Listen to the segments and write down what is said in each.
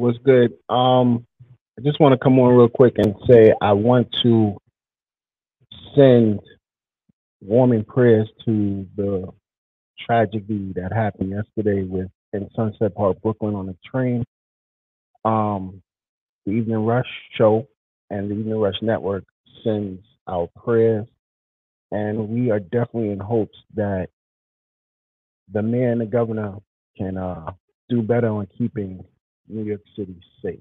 What's good? Um, I just want to come on real quick and say I want to send warming prayers to the tragedy that happened yesterday with in Sunset Park, Brooklyn, on the train. Um, the Evening Rush show and the Evening Rush Network sends our prayers, and we are definitely in hopes that the mayor and the governor can uh, do better on keeping New York City safe.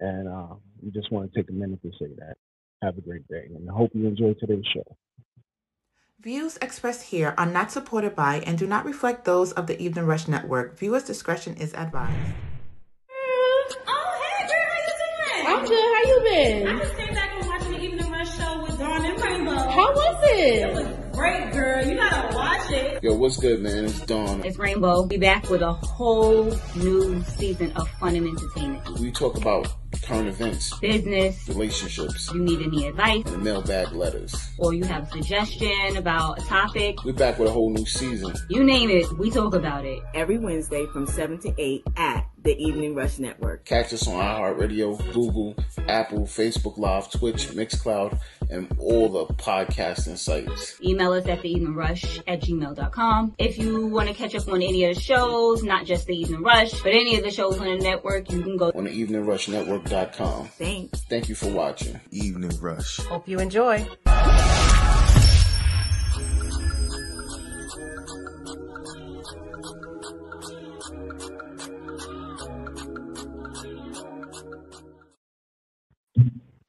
And uh, we just want to take a minute to say that. Have a great day, and I hope you enjoy today's show. Views expressed here are not supported by and do not reflect those of the Evening Rush Network. Viewers' discretion is advised. Oh, hey, girl, how you doing? I'm good. How you been? I just came back and watching the Evening Rush show with Don and Rainbow. How was It it? was great, girl. You gotta watch it. Yo, what's good, man? It's Don. It's Rainbow. Be back with a whole new season of fun and entertainment. We talk about current events, Business. relationships, you need any advice and mailbag letters. or you have a suggestion about a topic, We're back with a whole new season. you name it, we talk about it. every Wednesday from 7 to 8 at the Evening Rush Network. Catch us on iHeartRadio, Google, Apple, Facebook Live, Twitch, Mixcloud, and all the podcasting sites. Email us at theeveningrush at gmail.com. If you want to catch up on any of the shows, not just the Evening Rush, but any of the shows on the network, you can go On the eveningrushnetwork.com. Thanks. Thank you for watching. Evening Rush. Hope you enjoy.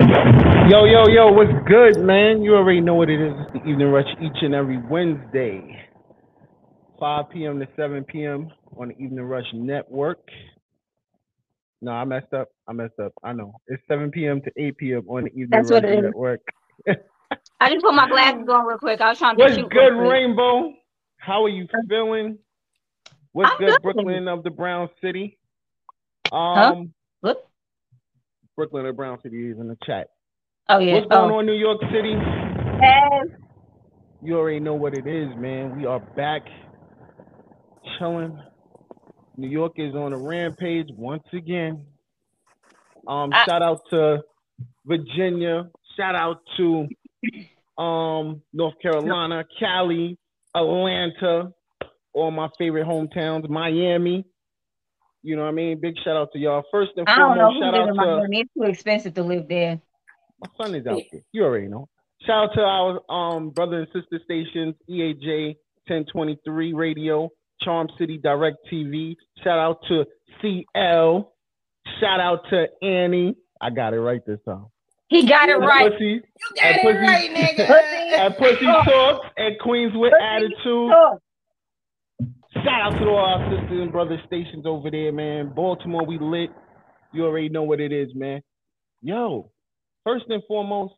Yo, yo, yo, what's good, man? You already know what it is. It's the Evening Rush each and every Wednesday, 5 p.m. to 7 p.m. on the Evening Rush Network. No, I messed up. I messed up. I know. It's 7 p.m. to 8 p.m. on the Evening That's Rush what it is. Network. I just put my glasses on real quick. I was trying to What's good. Rainbow? How are you feeling? What's I'm good, good. Brooklyn of the Brown City? Um, What? Brooklyn or Brown City is in the chat. Oh yeah. What's going oh. on, New York City? Hey. You already know what it is, man. We are back chilling. New York is on a rampage once again. Um, I- shout out to Virginia. Shout out to um North Carolina, Cali, Atlanta, all my favorite hometowns, Miami. You know what I mean? Big shout out to y'all. First and I don't know foremost, shout out to Miami. It's too expensive to live there. my son is out there. You already know. Shout out to our um brother and sister stations, EAJ 1023 Radio, Charm City Direct TV. Shout out to CL. Shout out to Annie. I got it right this time. He got it At right. Pussy, You got it right, Pussy. at Pussy Talk and Queens with Attitude. Shout out to all our uh, sisters and brothers stations over there, man. Baltimore, we lit. You already know what it is, man. Yo, first and foremost,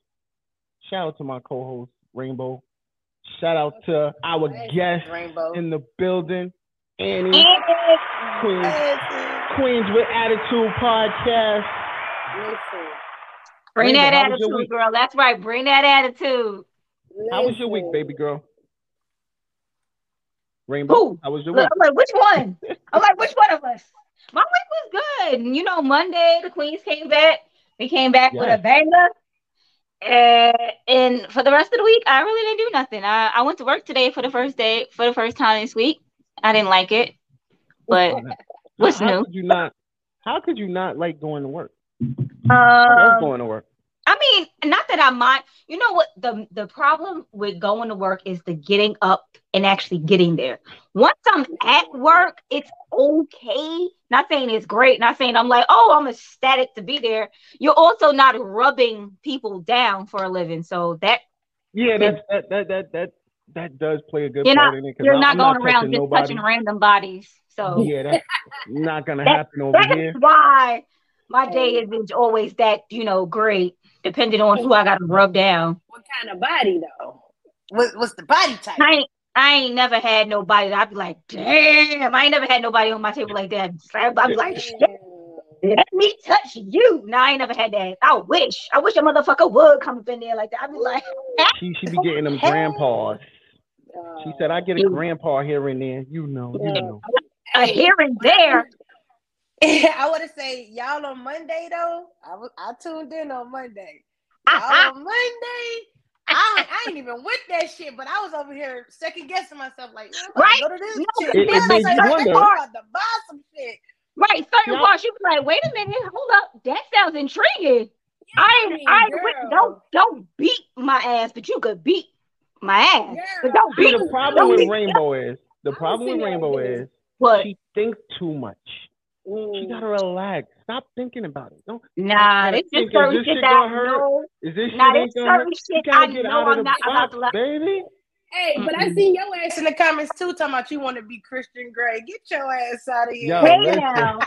shout out to my co-host Rainbow. Shout out to our guest Rainbow. in the building, Annie Queens, Queens with Attitude podcast. Bring Rainbow, that how was your attitude, girl. That's right. Bring that attitude. How was your week, baby girl? Rainbow, Who? how was week? I'm like, which one? I'm like, which one of us? My week was good. And, You know, Monday the Queens came back. We came back with a banger. And, and for the rest of the week, I really didn't do nothing. I, I went to work today for the first day, for the first time this week. I didn't like it, but what's how new? could you not? How could you not like going to work? I love Um, going to work. I mean, not that I mind. You know what the the problem with going to work is the getting up and actually getting there. Once I'm at work, it's okay. Not saying it's great. Not saying I'm like, oh, I'm ecstatic to be there. You're also not rubbing people down for a living, so that Yeah, that that that that that that does play a good You're part not- in it. you're not I'm going around touching just nobody. touching random bodies. So Yeah, that's not gonna That- happen over that's here. why my day isn't always that you know great, depending on who I got to rub down. What kind of body though? What, what's the body type? I ain't, I ain't never had nobody that I'd be like, damn. I ain't never had nobody on my table like that. I'd be like, shit, let me touch you. No, I ain't never had that. I wish. I wish a motherfucker would come up in there like that. I'd be like, She she be getting them grandpas. She said I get a grandpa here and there. You know, you know. a here and there. I want to say y'all on Monday though. I was I tuned in on Monday. Y'all on Monday. I, I ain't even with that shit, but I was over here second guessing myself, like, man, I'm about Right? to go to this No, shit. it- it Then I made said, you I'm wonder. about to buy some shit. Right, certain Yeah. parts you be like, wait a minute, hold up, that sounds intriguing. I ain't, I ain't with, don't don't beat my ass, but you could beat my ass. But don't See, beat the problem don't with beat Rainbow is the problem with Rainbow like is what? she thinks too much. She Mm. gotta relax. Stop thinking about it. Don't. Nah, gotta it's just is certain this shit shit that I hurt? know. Is this Nah, shit there's ain't gonna hurt? certain shit I know. I'm the not about box, to let. baby. Hey, but I Mm-mm. seen your ass in the comments too, talking about you want to be Christian Grey. Get your ass out of here. Yo, Hey now,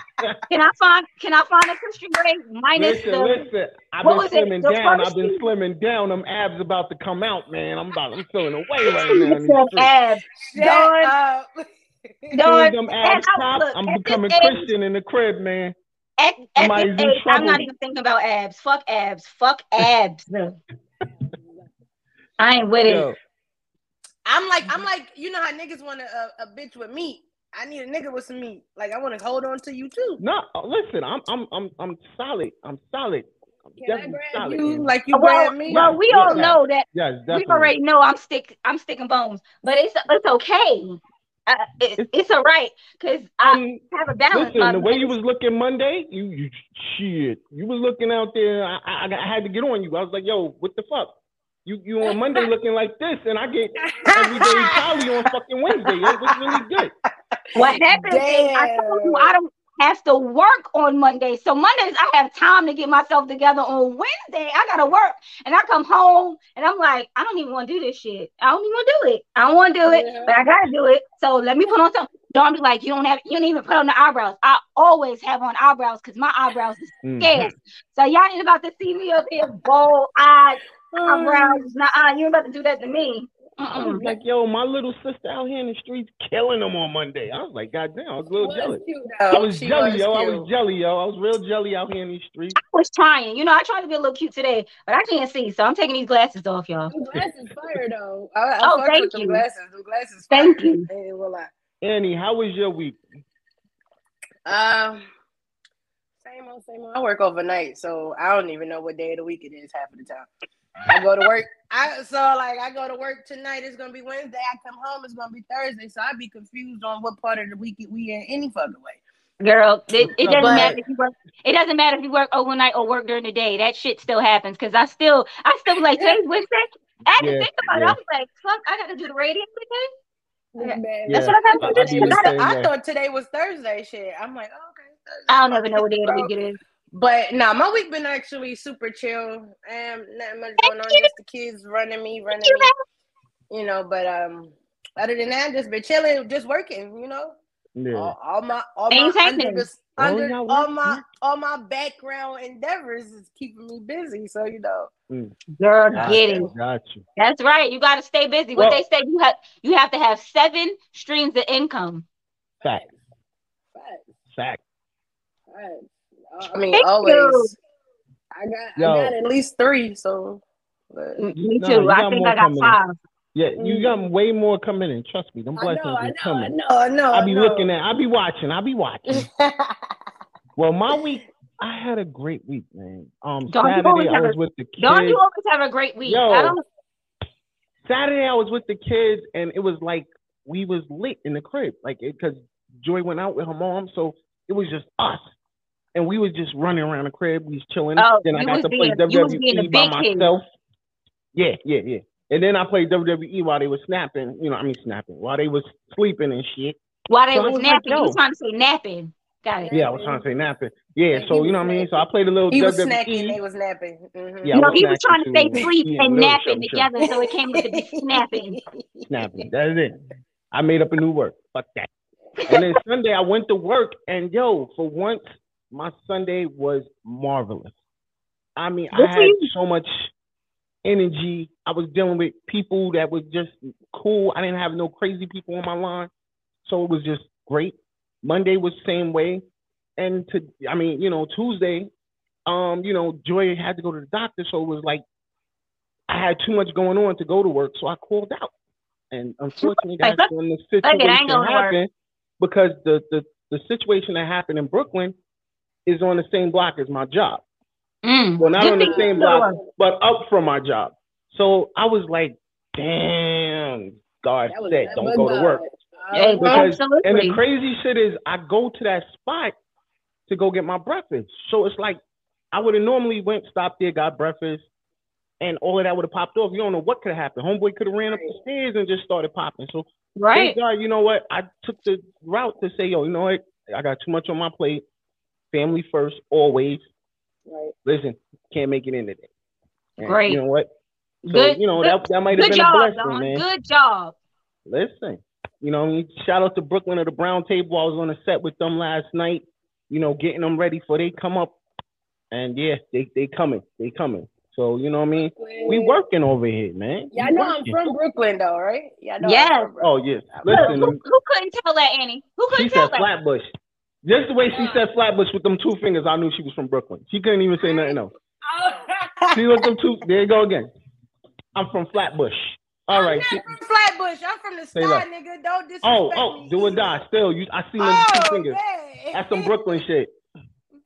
can I find can I find a Christian Grey minus Listen, the listen. I've what been was it? slimming down. I've been slimming down. Them abs about to come out, man. I'm about. I'm feeling away right now You in these said streets. abs. Shut up. Soon Don, as them and abs I pop, look I'm at this becoming age. Christian in the crib, man. At, at this Somebody's age, I'm not even thinking about abs. Fuck abs. Fuck abs. I ain't with it. Yo, I'm like, I'm like, you know how niggas want a, a, uh, a bitch with meat. I need a nigga with some meat. Like I want to hold on to you too. no, listen. I'm, I'm, I'm, I'm solid. I'm solid. I'm Can I grab solid. you man. like you Well, grab me? well, we all yeah. know that Yes, we already know I'm stick I'm sticking bones, but it's it's okay. Uh, it, It's- it's all right because I Um, have a balance. Listen, the way you was looking Monday, you, you shit. You was looking out there. I, I, I had to get on you. I was like, yo, what the fuck? You, you on Monday looking like this, and I get everyday Polly on fucking Wednesday. It was really good. What happened? is I told you I don't have to work on Mondays. So Mondays I have time to get myself together. On Wednesday I gotta work, and I come home and I'm like, I don't even want to do this shit. I don't even want to do it. I don't want to do it, Yeah. but I gotta do it. So let me put on something. Don't be like, you don't have, you don't even put on the eyebrows. I always have on eyebrows because my eyebrows is Mhm. scarce. So y'all ain't about to see me up here bold eyed eyebrows. Nah, you ain't about to do that to me. I Mm-mm. was like, yo, my little sister out here in the streets killing them on Monday. I was like, God damn, I was a little Was jealous. cute, I was She jelly, was yo. I was jelly, yo. I was real jelly out here in these streets. I was trying. You know, I tried to be a little cute today, but I can't see, so I'm taking these glasses off, y'all. Them glasses fire though. I, I Oh, thank with them you. glasses. Them glasses Thank fire. you. I ain't. Annie, how was your week? Um, same old, same old. I work overnight, so I don't even know what day of the week it is half of the time. I go to work. I so like I go to work tonight. It's gonna be Wednesday. I come home. It's gonna be Thursday. So I'd be confused on what part of the week we in any fucking way. Girl, it, it doesn't But- matter if you work. It doesn't matter if you work overnight or work during the day. That shit still happens because I still, I still like today's Wednesday. I had to Yeah, think about it. I was like, fuck, I got to do the radio today. Yeah. That's what I got I- to do. be 'cause the I, I thought today was Thursday. Shit. I'm like, oh, okay. Thursday. I don't ever know what day of the week it is. But nah, my week been actually super chill. Um, nothing much going on. Just the kids running me, running you, me. You know, but um, other than that, just been chilling, just working. You know, Yeah. all, all my all Things my under happening. the, Oh, under y'all my all my background endeavors is keeping me busy. So you know, Girl, Got get you, it. Got you. That's right. You got to stay busy. What they say, you have you have to have seven streams of income. Fact. facts, Fact. facts. I mean, Thank always. you. I got Yo. I got at least three. So, but, Me too. you I think I got coming in. five. Yeah, you got way more coming in. Trust me, them I blessings know, I is know, I coming. know, I know. I be know. looking at. I be watching. I be watching. well, my week, I had a great week, man. Um, Don't you always Saturday I have a- was with the kids. Don't you always have a great week? Yo. I. Saturday I was with the kids, and it was like we was lit in the crib, like because Joy went out with her mom, so it was just us, and we was just running around the crib. We was chilling. Oh, then I got was to play being- you was being a WWE by big kid. myself. Yeah, yeah, yeah. And then I played WWE while they was snapping. You know, I mean snapping while they was sleeping and shit. While they So I was was like, you was trying to say napping. Got it. Yeah, I was trying to say napping. Yeah, Yeah, so you know what I mean. So I played a little he was WWE. snacking, they was napping. Mhm. Yeah, no, was he was trying to say yeah. sleep and little napping something, something. together, so it came with the snapping. snapping. That is it. I made up a new word. Fuck that. And then Sunday I went to work and yo, for once my Sunday was marvelous. I mean, Good I had you. so much energy. I was dealing with people that was just cool. I didn't have no crazy people on my line. So it was just great. Monday was same way. And to I mean, you know, Tuesday, um, you know, Joy had to go to the doctor, so it was like I had too much going on to go to work, so I called out. And unfortunately, that's when the it, I ain't situation going to work. happened because the, the the situation that happened in Brooklyn is on the same block as my job. Mm. Well, not on the same block, but up from my job. So I was like, damn, God said, don't go to work. Hey, Because- absolutely. And the crazy shit is, I go to that spot to go get my breakfast. So it's like I would have normally went, stopped there, got breakfast, and all of that would have popped off. You don't know what could have happened. Homeboy could have ran up the stairs and just started popping. So right. God, you know what? I took the route to say, yo, you know what? I got too much on my plate. Family first, always. Right. Listen, can't make it in today. And Great. You know what? So, Good. you know, good, that, that might have good been a job, blessing, Don. man. Good job. Listen, you know, I mean? shout out to Brooklyn of the Brown Table. I was on a set with them last night, you know, getting them ready for they come up. And yeah, they they coming. They coming. So, you know what I mean? We working over here, man. Y'all We know I'm from Brooklyn though, right? Y'all know Yes. I'm from Brooklyn. Oh, yes. Who, who, Listen, who couldn't tell that, Annie? Who couldn't tell said that? Flatbush. Just the way she said Flatbush with them two fingers, I knew she was from Brooklyn. She couldn't even say nothing else. See what them two, there you go again. I'm from Flatbush. All I'm right. not from Flatbush. I'm from the Say sky, that. nigga. Don't disrespect oh, me. oh, do or die. Still, you, I see them Oh, two fingers. man. That's some Brooklyn shit.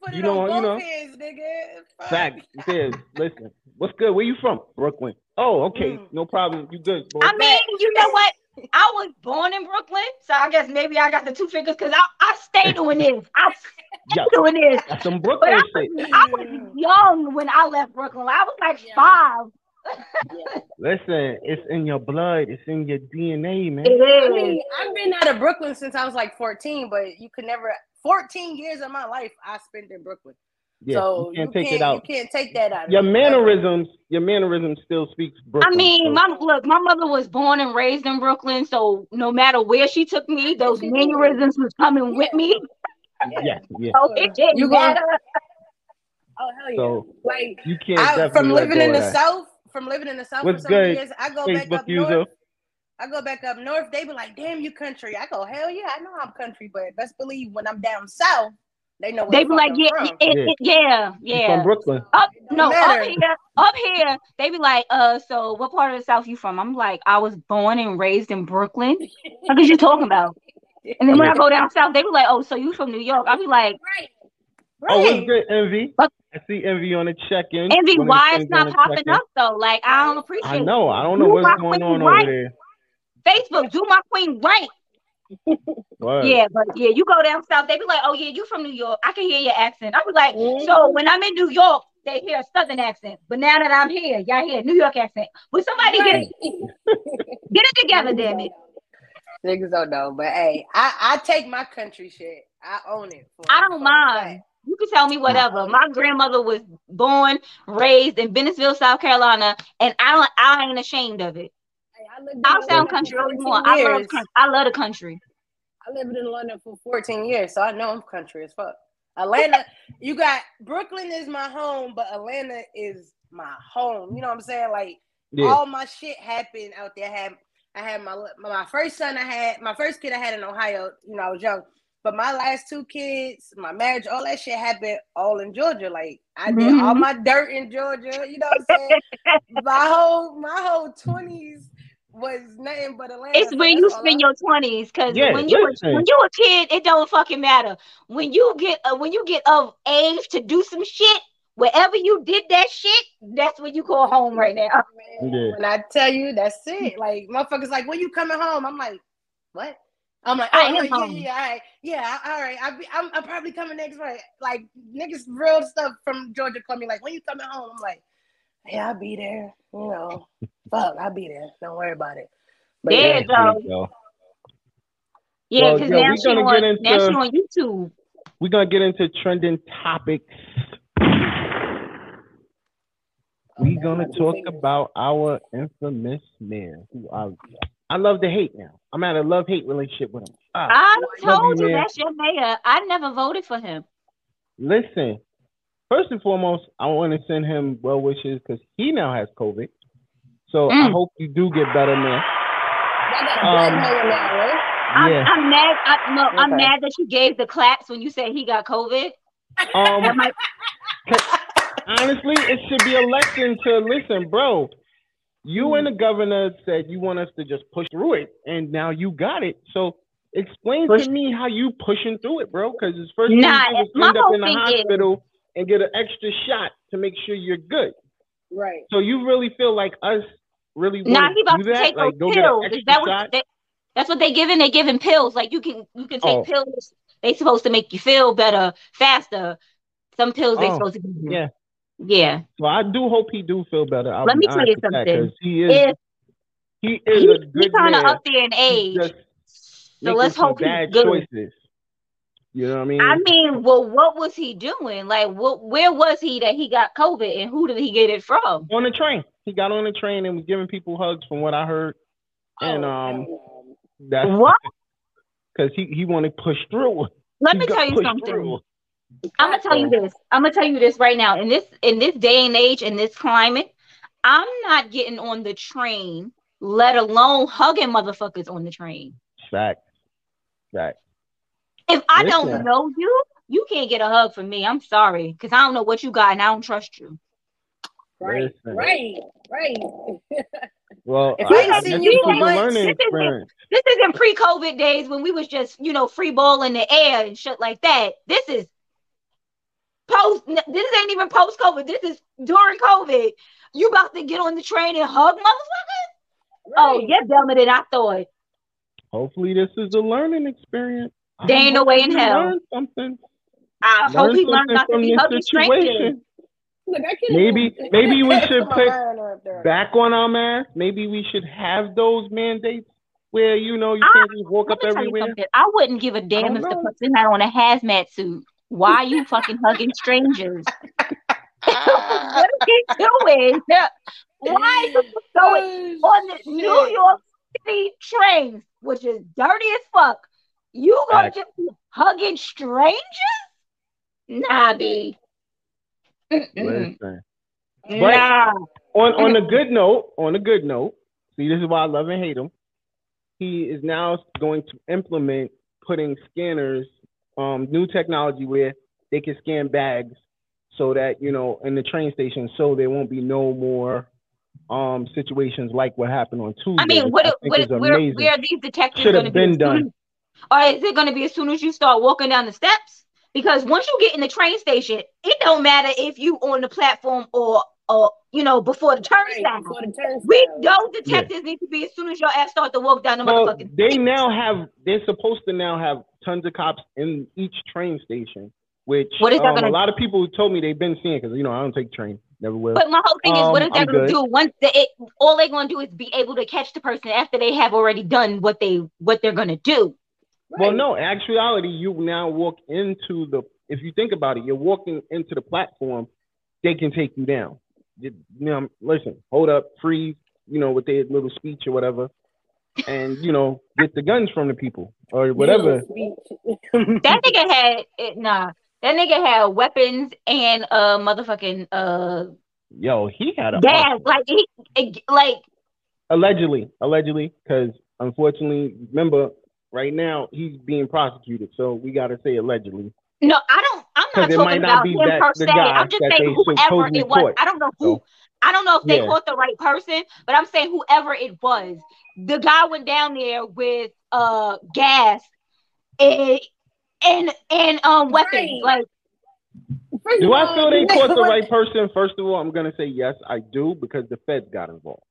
Put it you know, on you know. hands, nigga. Fuck. Fact. It is. Listen, what's good? Where you from? Brooklyn. Oh, okay. Mm. No problem. You good, boy. I mean, you know what? I was born in Brooklyn, so I guess maybe I got the two fingers because I, I stay doing this. I stay Yeah. doing this. That's some But Brooklyn I shit. was, I was young when I left Brooklyn. I was like Yeah. five. Listen, it's in your blood. It's in your DNA, man. It I mean, I've been out of Brooklyn since I was like 14, but you could never. 14 years of my life I spent in Brooklyn. Yeah, so you can't take it out. You can't take that out. Your me, mannerisms, your mannerisms still speaks Brooklyn. I mean, so- my look, my mother was born and raised in Brooklyn, so no matter where she took me, those mannerisms was coming with me. yeah, yeah. So it didn't You gonna- Oh hell yeah! So, like You can't I, from living in the that. south, from living in the south What's for so good, years, I go back up user. north. I go back up north. They be like, "Damn, you country." I go, "Hell yeah, I know I'm country," but best believe when I'm down south, they know They be like, yeah, from. it- Yeah. yeah, yeah. from Brooklyn. Up, no, up here, up here, they be like, uh, so what part of the South you from? I'm like, I was born and raised in Brooklyn. What are you talking about? And then when I go down south, they be like, oh, so you from New York? I be like, Right. Oh, what's Right. good, Envy? What? I see Envy on the check-in. Envy, One of the why it's not the popping up though? Like, I don't appreciate I know. I don't know Do what's my going queen on right. over there. Facebook, do my queen right. Word. Yeah, but yeah, you go down south, they be like, oh yeah, you from New York. I can hear your accent. I be like, Mhm. so when I'm in New York, they hear a southern accent. But now that I'm here, y'all hear a New York accent. Will somebody get Right. get it together, damn it? Niggas don't know, but hey, I, I take my country shit. I own it. For, I don't mind. fact. You can tell me whatever. My grandmother was born, raised in Bennettsville, South Carolina, and I don't I ain't ashamed of it. Hey, I lived in I'll sound country all you 14 want. I love years. country. I love the country. I lived in London for 14 years, so I know I'm country as fuck. Atlanta, you got Brooklyn is my home, but Atlanta is my home. You know what I'm saying? Like Yeah. all my shit happened out there. I had I had my my first son. I had my first kid. I had in Ohio. You know, I was young. But my last two kids, my marriage, all that shit happened all in Georgia. Like I did all Mhm. my dirt in Georgia. You know what I'm saying? my whole my whole twenties was nothing but Atlanta. It's so when you spend your twenties, because Yeah, when you listen. when you a kid, it don't fucking matter. When you get uh, when you get of age to do some shit, wherever you did that shit, that's what you call home right now. Man, Yeah. When I tell you, that's it. Like motherfuckers, like when you coming home, I'm like, what? I'm like, I oh, am like, yeah, home. yeah, all right, yeah, all right. I be, I'm, I'm probably coming next week. Like niggas, real stuff from Georgia call me like, when you coming home? I'm like, yeah, I'll be there. You know, fuck, I'll be there. Don't worry about it. But Yeah, yeah. There you go. Yeah, Well, because yo, now she on, into, now she on YouTube. We're gonna get into trending topics. We're gonna talk about our infamous man who I I love to hate now. I'm at a love hate relationship with him. Ah, I told you, you man. that's your mayor. I never voted for him. listen. First and foremost, I want to send him well wishes because he now has COVID. So I Mm. hope you do get better, man. y'all got a black Um, man now. I'm, Yeah. I'm mad. I, no, I'm mad that you gave the claps when you said he got COVID. Um, might- honestly, it should be a lesson to listen, bro. You and the governor said you want us to just push through it, and now you got it. So explain Push- to me how you pushing through it, bro. Because his first Nah, thing you do is end up in the thing is- hospital and get an extra shot to make sure you're good. Right. So you really feel like us really Nah, want he to about to that? take Like those pills. Is that what they, that's what they giving? They giving pills. Like you can you can take Oh. pills. They supposed to make you feel better faster. Some pills they Oh, supposed to give you. yeah. Yeah. So I do hope he do feel better. I'll Let be me tell you something. that, he is If he is he, a he good kind of up there in age, so let's hope he's good. choices. You know what I mean? I mean, well, what was he doing? Like, what? Where was he that he got COVID, and who did he get it from? on the train. He got on the train and was giving people hugs, from what I heard. And Oh, um, that's What? because he he want to push through. Let He me tell you something. through. I'm gonna tell you this. I'm gonna tell you this right now. In this in this day and age, in this climate, I'm not getting on the train, let alone hugging motherfuckers on the train. Fact, fact. If I don't know you, you can't get a hug from me. I'm sorry, because I don't know what you got and I don't trust you. Right. Listen. Right. Right. Well, If I, I ain't I seen guess you this for is a months- learning This is- experience. This isn't pre-COVID days when we was just, you know, free ball in the air and shit like that. This is post. This ain't even post-COVID. This is during COVID. You about to get on the train and hug motherfuckers? Oh, Right. you're dumber than I thought. Hopefully, this is a learning experience. I There ain't no way in hell. something. I Learn hope he learned something not to be this hugging Look, Maybe- maybe we should my put mind up there. Back on our mask. Maybe we should have those mandates where you know you I- can't just walk up me tell you everywhere. I wouldn't give a damn don't if the know. person had on a hazmat suit. Why are you fucking hugging strangers? what are you doing? Why are you going Oh, on the New. York City trains, which is dirty as fuck? You gonna just be hugging strangers? Nah, B. Mm-mm. Nah. On on a good note, on a good note, see this is why I love and hate him. He is now going to implement putting scanners, um, new technology where they can scan bags so that, you know, in the train station so there won't be no more um situations like what happened on Tuesday. I mean, what, think what, is where, are these detectives Should have going to be? been done. As- Or is it going to be as soon as you start walking down the steps? Because once you get in the train station, it don't matter if you on the platform or, or you know, before the Right, turnstile. before the turnstile. We know detectives need to be as soon as your ass start to walk down the Well, motherfucking. they now have they're supposed to now have tons of cops in each train station, which What is that um, gonna- a lot of people told me they've been seeing because you know I don't take train, never will. But my whole thing is, what Um, is that going to do? Once the, it, all they're going to do is be able to catch the person after they have already done what they what they're going to do. Well, no, in actuality, you now walk into the. If you think about it, you're walking into the platform. They can take you down. You, you know, listen, hold up, freeze. You know, with their little speech or whatever, and you know, get the guns from the people or whatever. That nigga had it, nah. That nigga had weapons and uh motherfucking uh Yo, he had a gas. Like he like allegedly, allegedly, because unfortunately, remember, right now he's being prosecuted, so we got to say allegedly. no, I don't. I'm not talking not about him that- per se. I'm just saying whoever it was. caught. I don't know who. So- I don't know if they Yeah. caught the right person, but I'm saying whoever it was, the guy went down there with uh gas and and and um weapons. Right. Like Do I all, feel they caught the right person? First of all, I'm gonna say yes, I do, because the feds got involved,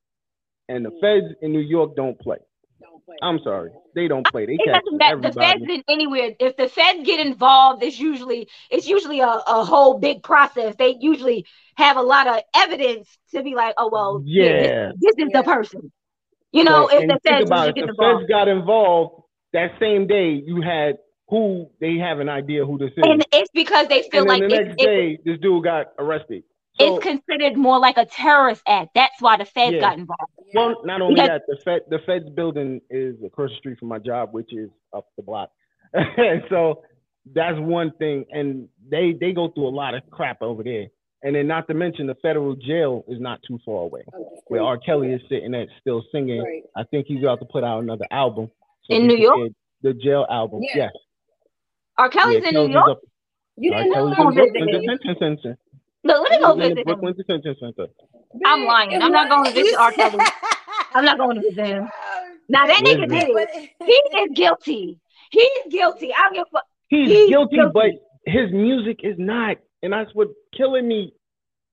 and the feds in New York don't play. Don't play. I'm sorry, they don't play. They it catch doesn't matter. The everybody. feds in anywhere. If the feds get involved, it's usually it's usually a, a whole big process. They usually have a lot of evidence to be like, oh well, yeah, Yeah. this, this is Yeah. the person. You know, So, if the feds about usually it, get the involved. feds got involved that same day. You had who they have an idea who this is, And it's because they feel and like then the it's, next it's, day this dude got arrested. So, it's considered more like a terrorist act. That's why the feds Yeah. got involved. well, not only because- that, the Fed the Fed's building is across the street from my job, which is up the block. so that's one thing, and they they go through a lot of crap over there. And then, not to mention, the federal jail is not too far away, oh, where R. Kelly is sitting at still singing. Right. I think he's about to put out another album. In New York? The jail album. Yeah. Yes. R. Kelly's Yeah, in Kelly's New York. up- You didn't know Kelly's that? In Brooklyn visiting. Detention Center. Look, let me go He's the visit him. Brooklyn Detention Center. I'm lying. I'm not going to visit R. Kelly. I'm not going to visit him. Now that nigga man. did it. He is guilty. He's guilty. I don't give a fuck. He's, He's guilty, guilty. but his music is not, and that's what killing me.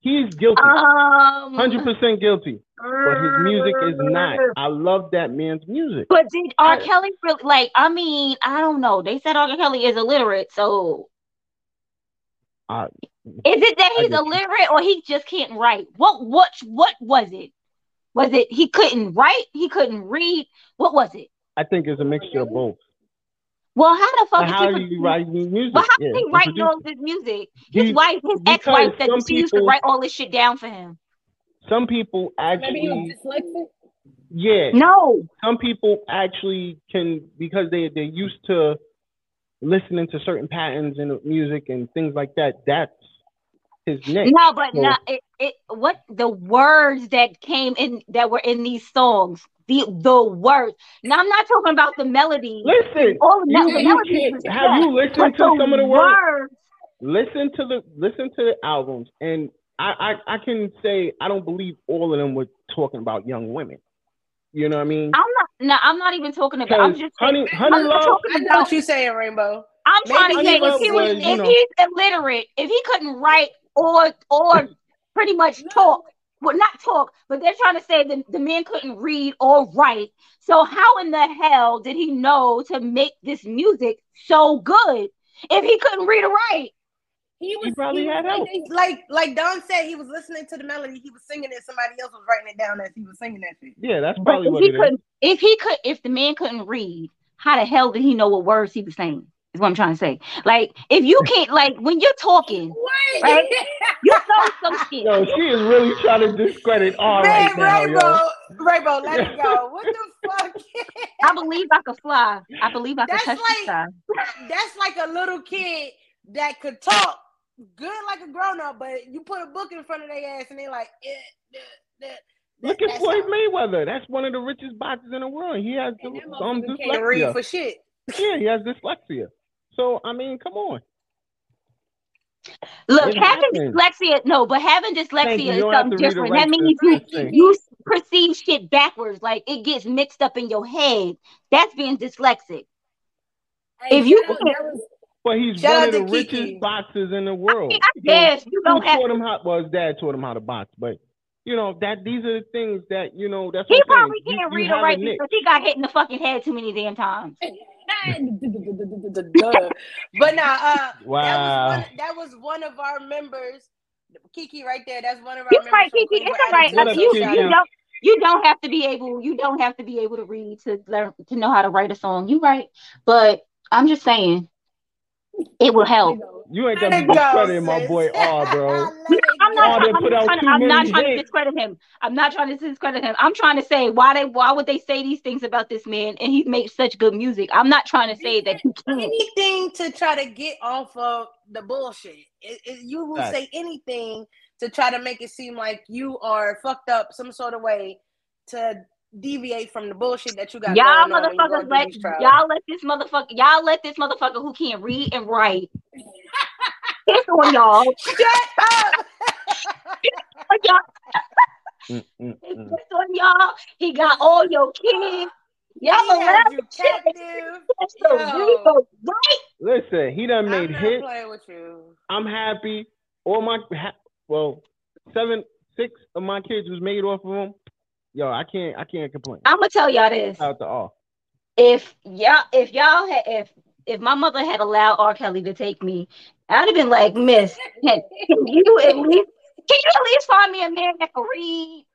He's guilty, Um, hundred percent guilty, but his music is not. I love that man's music. But did R. I- Kelly really like? I mean, I don't know. They said R. Kelly is illiterate, so I, is it that he's illiterate or he just can't write? What what what was it? Was it he couldn't write? He couldn't read? What was it? I think it's a mixture of both. Well, how the fuck But is how he do you write new music? Well, how Yeah, did he write all this music? His He- wife, his ex-wife, said some that she used to write all this shit down for him. Some people Maybe he actually, was dyslexic. yeah, No, some people actually can because they they're used to listening to certain patterns in music and things like that. That's his niche. no, but So- not it, it. What the words that came in that were in these songs? The the words. Now I'm not talking about the melody. Listen, All the, you, mel- the you melody can't- have you listened to some of the words? words. Listen to the listen to the albums, and I, I I can say I don't believe all of them were talking about young women. You know what I mean? I'm not. No, I'm not even talking about. I'm Because just. saying- honey, honey I'm love. talking I know what you're saying, Rainbow. I'm trying to Maybe say he if was- he was, was, if know- he's illiterate, if he couldn't write or or pretty much talk, well, not talk, but they're trying to say the the man couldn't read or write. So how in the hell did he know to make this music so good if he couldn't read or write? He was probably was had like, help. like like Don said, he was listening to the melody, he was singing it, somebody else was writing it down as he was singing that shit. Yeah, that's But probably if what he it is. couldn't, if he could, if the man couldn't read, how the hell did he know what words he was saying? Is what I'm trying to say. Like if you can't, like when you're talking, What? Right? you know some shit. Yo, she is really trying to discredit all Man, right now, yo. Rainbow, Rainbow, let it go. What the fuck? I believe I could fly. I believe I could That's touch like- the sky. That's like a little kid that could talk good like a grown up, but you put a book in front of their ass and they like, eh, eh, eh. Look at that's Floyd how- Mayweather. That's one of the richest boxers in the world. He has And that motherfucker can't read dyslexia. for shit. Yeah, he has dyslexia. So I mean, come on. Look, It having happens. dyslexia, no, but having dyslexia you. is You don't something to read it different. right That means you, you perceive shit backwards, like it gets mixed up in your head. That's being dyslexic. Hey, If you shout out- can't- that But he's Shout one of the to richest Kiki. boxers in the I world. mean, I So guess you who don't have. taught him how? Well, his dad taught him how to box, but you know that these are the things that you know. That's He what probably can't you read or write because he got hit in the fucking head too many damn times. Duh. but nah, uh, Wow. that was one. That was one of our members, Kiki, right there. That's one of our You members. right, Kiki. It's all right. What Like, you, you don't you don't have to be able you don't have to be able to read to learn to know how to write a song. You right, but I'm just saying it will help. You ain't Let gonna be go, discrediting my boy R, bro. Let it I'm not, they trying, I'm, put not out trying, to, I'm not many trying to discredit him. I'm not trying to discredit him. I'm trying to say why they why would they say these things about this man and he makes such good music. I'm not trying to say that he can't. anything to try to get off of the bullshit. It, it- you will Facts. say anything to try to make it seem like you are fucked up some sort of way to deviate from the bullshit that you got Y'all going on when you motherfuckers going let these trials. y'all let this motherfucker y'all let this motherfucker who can't read and write. Piss on y'all. Shut up! y'all Mm, mm, He mm. on y'all. He got all your kids. Y'all He had allowed you the shit captive. to Yo. read. Listen, he done I'm made not hits. playing with you. I'm happy. All my ha- well, seven, six of my kids was made off of him. Yo, I can't, I can't complain. I'm gonna tell y'all this. Out to all. If y'all if y'all had if if my mother had allowed R. Kelly to take me, I'd have been like, Miss, can, can you at least can you at least find me a man that can read?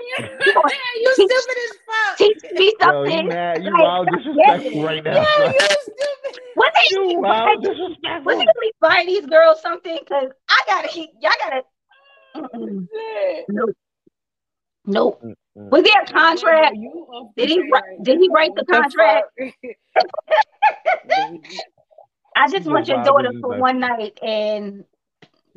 you stupid as fuck. Teach me Yo, something. you mad? You Like, wild disrespectful right now. Yo, son. you stupid. Was it You wild disrespectful. was it really find these girls something? Cause I gotta keep y'all gotta Mm-mm. Nope. Nope. Was there a contract? You Did he write- did he write the contract? I just You want your daughter for one night and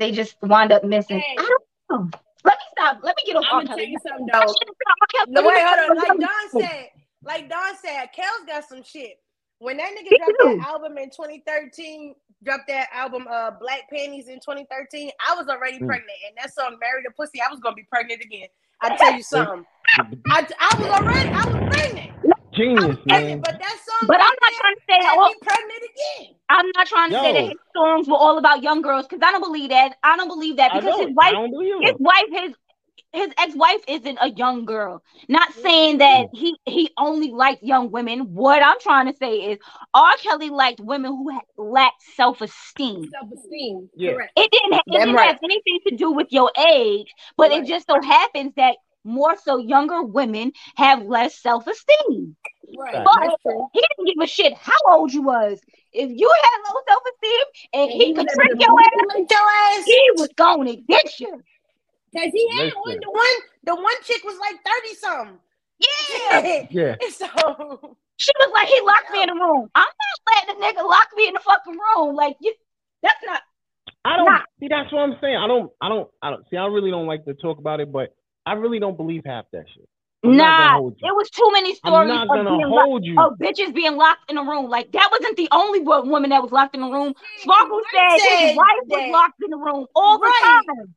they just wind up missing. Hey. I don't know. Let me stop. Let me get off I'm R. gonna tell you something I though. should've been on R. Kelly. No, Let wait, hold on. Like Don said, like Don said, Kel's got some shit. When that nigga He dropped do. that album in 2013, dropped that album, uh, Black Panties in 2013, I was already Mm. pregnant, and that song Marry the Pussy," I was gonna be pregnant again. I tell you something. I, I was already, I was pregnant. I Genius, was pregnant, man. but that song songs But I'm not that trying to say had all, me pregnant again. I'm not trying to say that his songs were all about young girls because I don't believe that. I don't believe that because his wife I don't believe his wife his his ex-wife isn't a young girl not mm-hmm. saying that he he only liked young women what i'm trying to say is r kelly liked women who had lacked self-esteem Self-esteem. Yeah. Correct. it didn't, it Damn didn't right. have anything to do with your age but Right. it just so happens that more so younger women have less self-esteem Right. Right. but he didn't give a shit how old you was if you had low self-esteem and, And he, he could was trick your ass Lick your ass. he was going to get you Cause he had one. The one, the one chick was like thirty something. yeah Yeah. so She was like, he locked me in the room. I'm not letting a nigga lock me in the fucking room. Like you, that's not. I don't Nah. see. That's what I'm saying. I don't. I don't. I don't see. I really don't like to talk about it, but I really don't believe half that shit. I'm nah, it was too many stories of being locked, hold of bitches being locked in a room. Like that wasn't the only woman that was locked in the room. Sparkle said his said wife was locked in the room all the Right. time.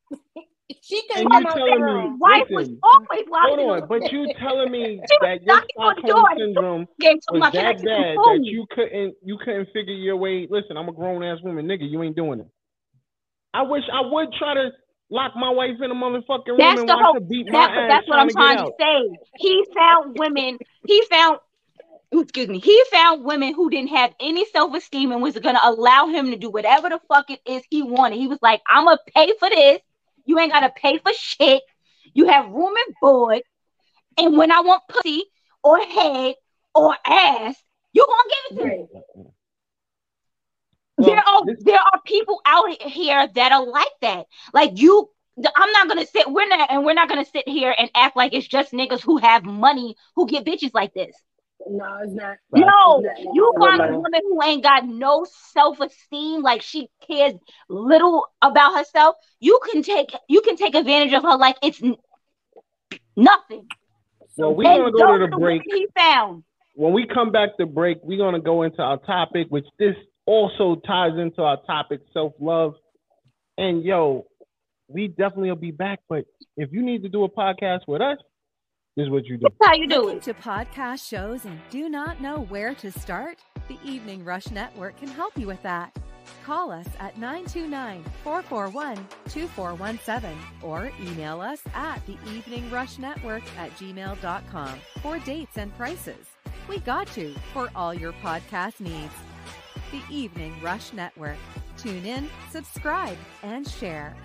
she couldn't And come you out telling that me- His room. wife was always locked Hold in the on, room. but you telling me that your knocking on the Stockholm syndrome was that bad that you couldn't you couldn't figure your way. Listen, I'm a grown ass woman, nigga. You ain't doing it. I wish I would try to lock my wife in a motherfucking room That's and the watch whole- her beat my That, ass that's what I'm trying get to say. He found women. He found. Excuse me. He found women who didn't have any self esteem and was gonna allow him to do whatever the fuck it is he wanted. He was like, "I'm gonna pay for this. You ain't gotta pay for shit. You have room and board. And when I want pussy or head or ass, you gonna give it to me." Right. Well, there are this- there are people out here that are like that. Like you, I'm not gonna sit. We're not, and we're not gonna sit here and act like it's just niggas who have money who get bitches like this. No, it's not. No, It's not. you Well, find a woman who ain't got no self esteem, like she cares little about herself. You can take you can take advantage of her like it's n- nothing. Well, we're gonna go to the the break. He found. when we come back to break, we're gonna go into our topic, which this also ties into our topic, self-love. And yo, we definitely will be back. But if you need to do a podcast with us, this is what you do. That's how you do it. to podcast shows and do not know where to start? The Evening Rush Network can help you with that. Call us at 929 441 2417 or email us at the Evening Rush Network at gmail.com for dates and prices. We got you for all your podcast needs. The Evening Rush Network. Tune in, subscribe, and share.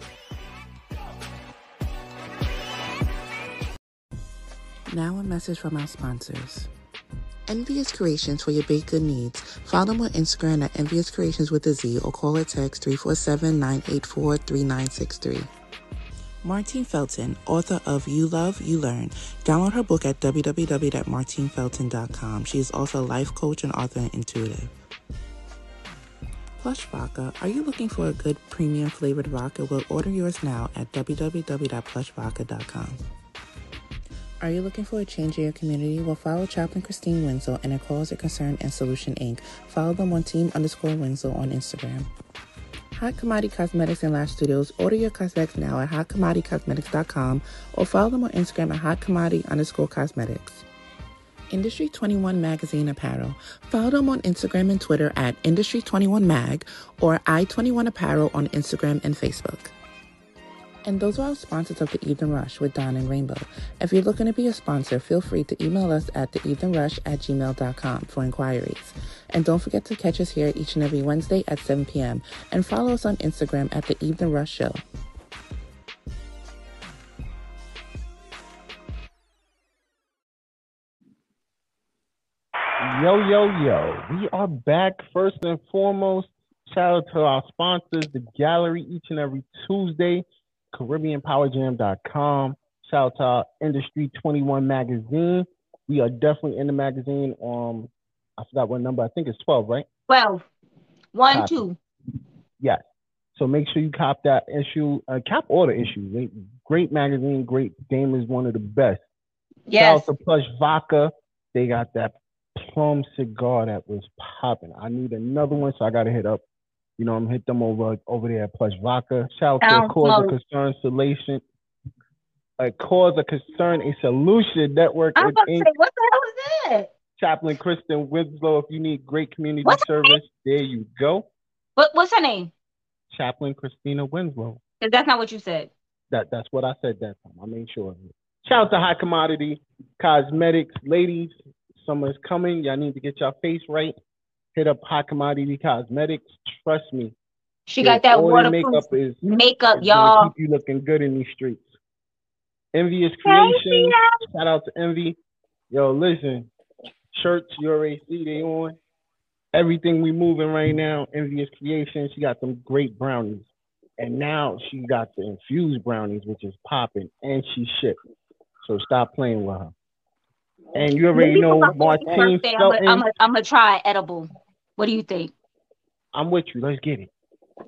Now a message from our sponsors. Envious Creations for your baked good needs. Follow them on Instagram at Envious Creations with a Z or call or text 347-984-3963. Martine Felton, author of You Love, You Learn. Download her book at www.martinefelton.com. She is also a life coach and author and intuitive. Plush Vodka. Are you looking for a good premium flavored vodka? Well, order yours now at www.plushvodka.com. Are you looking for a change in your community? Well, follow Chaplain Christine Winslow and her Cause Concern and Solution Inc. Follow them on Team underscore Winslow on Instagram. Hot Commodity Cosmetics and Lash Studios. Order your cosmetics now at hotcommodity.cosmetics.com or follow them on Instagram at hot commodity underscore cosmetics. Industry 21 Magazine Apparel. Follow them on Instagram and Twitter at Industry 21 Mag or I21 Apparel on Instagram and Facebook. And those are our sponsors of the Evening Rush with Don and Rainbow. If you're looking to be a sponsor, feel free to email us at theeveningrush at gmail.com for inquiries. And don't forget to catch us here each and every Wednesday at 7 p.m. and follow us on Instagram at The Evening Rush Show. Yo, yo, yo. We are back first and foremost. Shout out to our sponsors, the gallery, each and every Tuesday, CaribbeanPowerJam.com. Shout out to our Industry 21 magazine. We are definitely in the magazine. Um, I forgot what number. I think it's 12, right? 12. One, Copy. two. Yes. So make sure you cop that issue. Uh, cop all the issues. Great magazine. Great. Dame is one of the best. Yes. Shout out to Plush Vodka. They got that plum cigar that was popping. I need another one, so I gotta hit up. You know, I'm hit them over over there at Plush Vodka. Shout out to Cause of. Concern Solution. A Cause of Concern, a Solution Network. I'm about to say, what the hell is that? Chaplain Kristen Winslow. If you need great community What's service, there you go. What what's her name? Chaplain Christina Winslow. that's not what you said. That that's what I said that time. I made sure. of it. Shout out to High Commodity Cosmetics, ladies. Summer's coming. Y'all need to get your face right. Hit up High Commodity Cosmetics. Trust me. She got that waterproof makeup is makeup, is y'all. keep you looking good in these streets. Envious Thank Creations. Shout out to Envy. Yo, listen. Shirts you already see they on. Everything we moving right now. Envious Creations. She got some great brownies. And now she got the infused brownies, which is popping, and she shipped. So stop playing with her. And you already Maybe know for my Martine birthday, I'm gonna I'm gonna try edible. What do you think? I'm with you. Let's get it.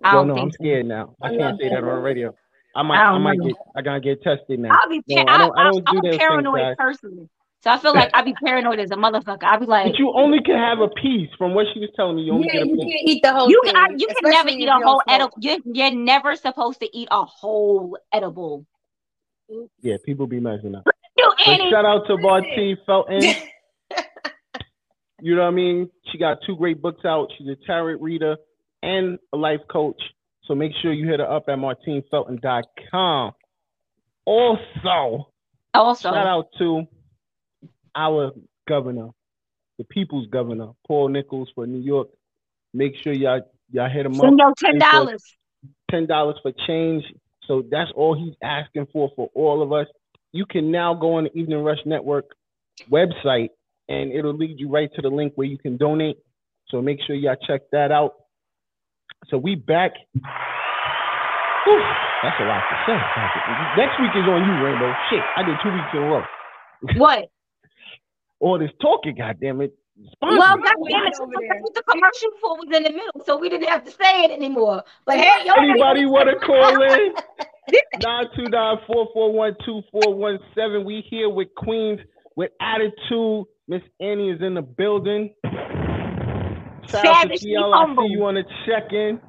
I don't no, think I'm so. scared now. I can't say that on the radio. I might, I I, don't might know. get, I gotta get tested now. I'll be. No, pa- I I don't, I I, don't I'm do a those things, paranoid guys. person, so I feel like I'd be paranoid as a motherfucker. I'd be like, But you only can have a piece. From what she was telling me, you only Yeah, get a you piece. can't eat the whole you thing. can I, you can never eat a whole edible. You're, you're never supposed to eat a whole edible. Yeah, people be messing up. You shout out to Martine Felton. You know what I mean? She got two great books out. She's a tarot reader and a life coach. So make sure you hit her up at martinefelton.com. Also, also shout out to our governor, the people's governor, Paul Nichols for New York. Make sure y'all y'all hit him send up. ten dollars. ten dollars for change. So that's all he's asking for for all of us. You can now go on the Evening Rush Network website and it'll lead you right to the link where you can donate. So make sure y'all check that out. So we back. Whew, that's a lot to say. Next week is on you, Rainbow. Shit, I did two weeks in a row. What? All this talking, goddamn it. Well, Sponsors. goddamn it, the commercial for was in the middle, so we didn't have to say it anymore. But hey, yo, Anybody want to call in? 929-441-2417. We here with Queens with attitude. Miss Annie is in the building. Shout out to CL. I humble. see you on the check-in.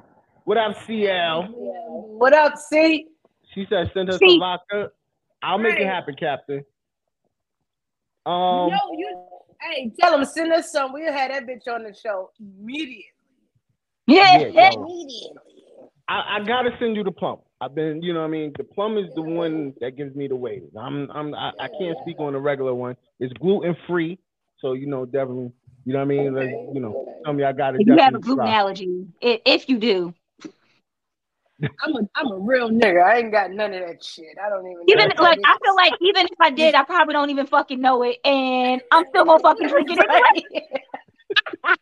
What up, CL? What up, C? She said send her C. some vodka. I'll make it happen, Captain. Um, Yo, you. Hey, tell him send us some. We'll have that bitch on the show immediately. yeah, Yeah. Immediately. I, I gotta send you the plum. I've been, you know, what I mean, the plum is the one that gives me the wave. I'm, I'm, I, I can't speak on the regular one. It's gluten free, so you know, definitely, you know what I mean. Like, you know, tell me I got to If you have a gluten try. allergy, if, if you do, I'm a I'm a real nigga. I ain't got none of that shit. I don't even. even know like I feel like even if I did, I probably don't even fucking know it, and I'm still gonna fucking drink it anyway.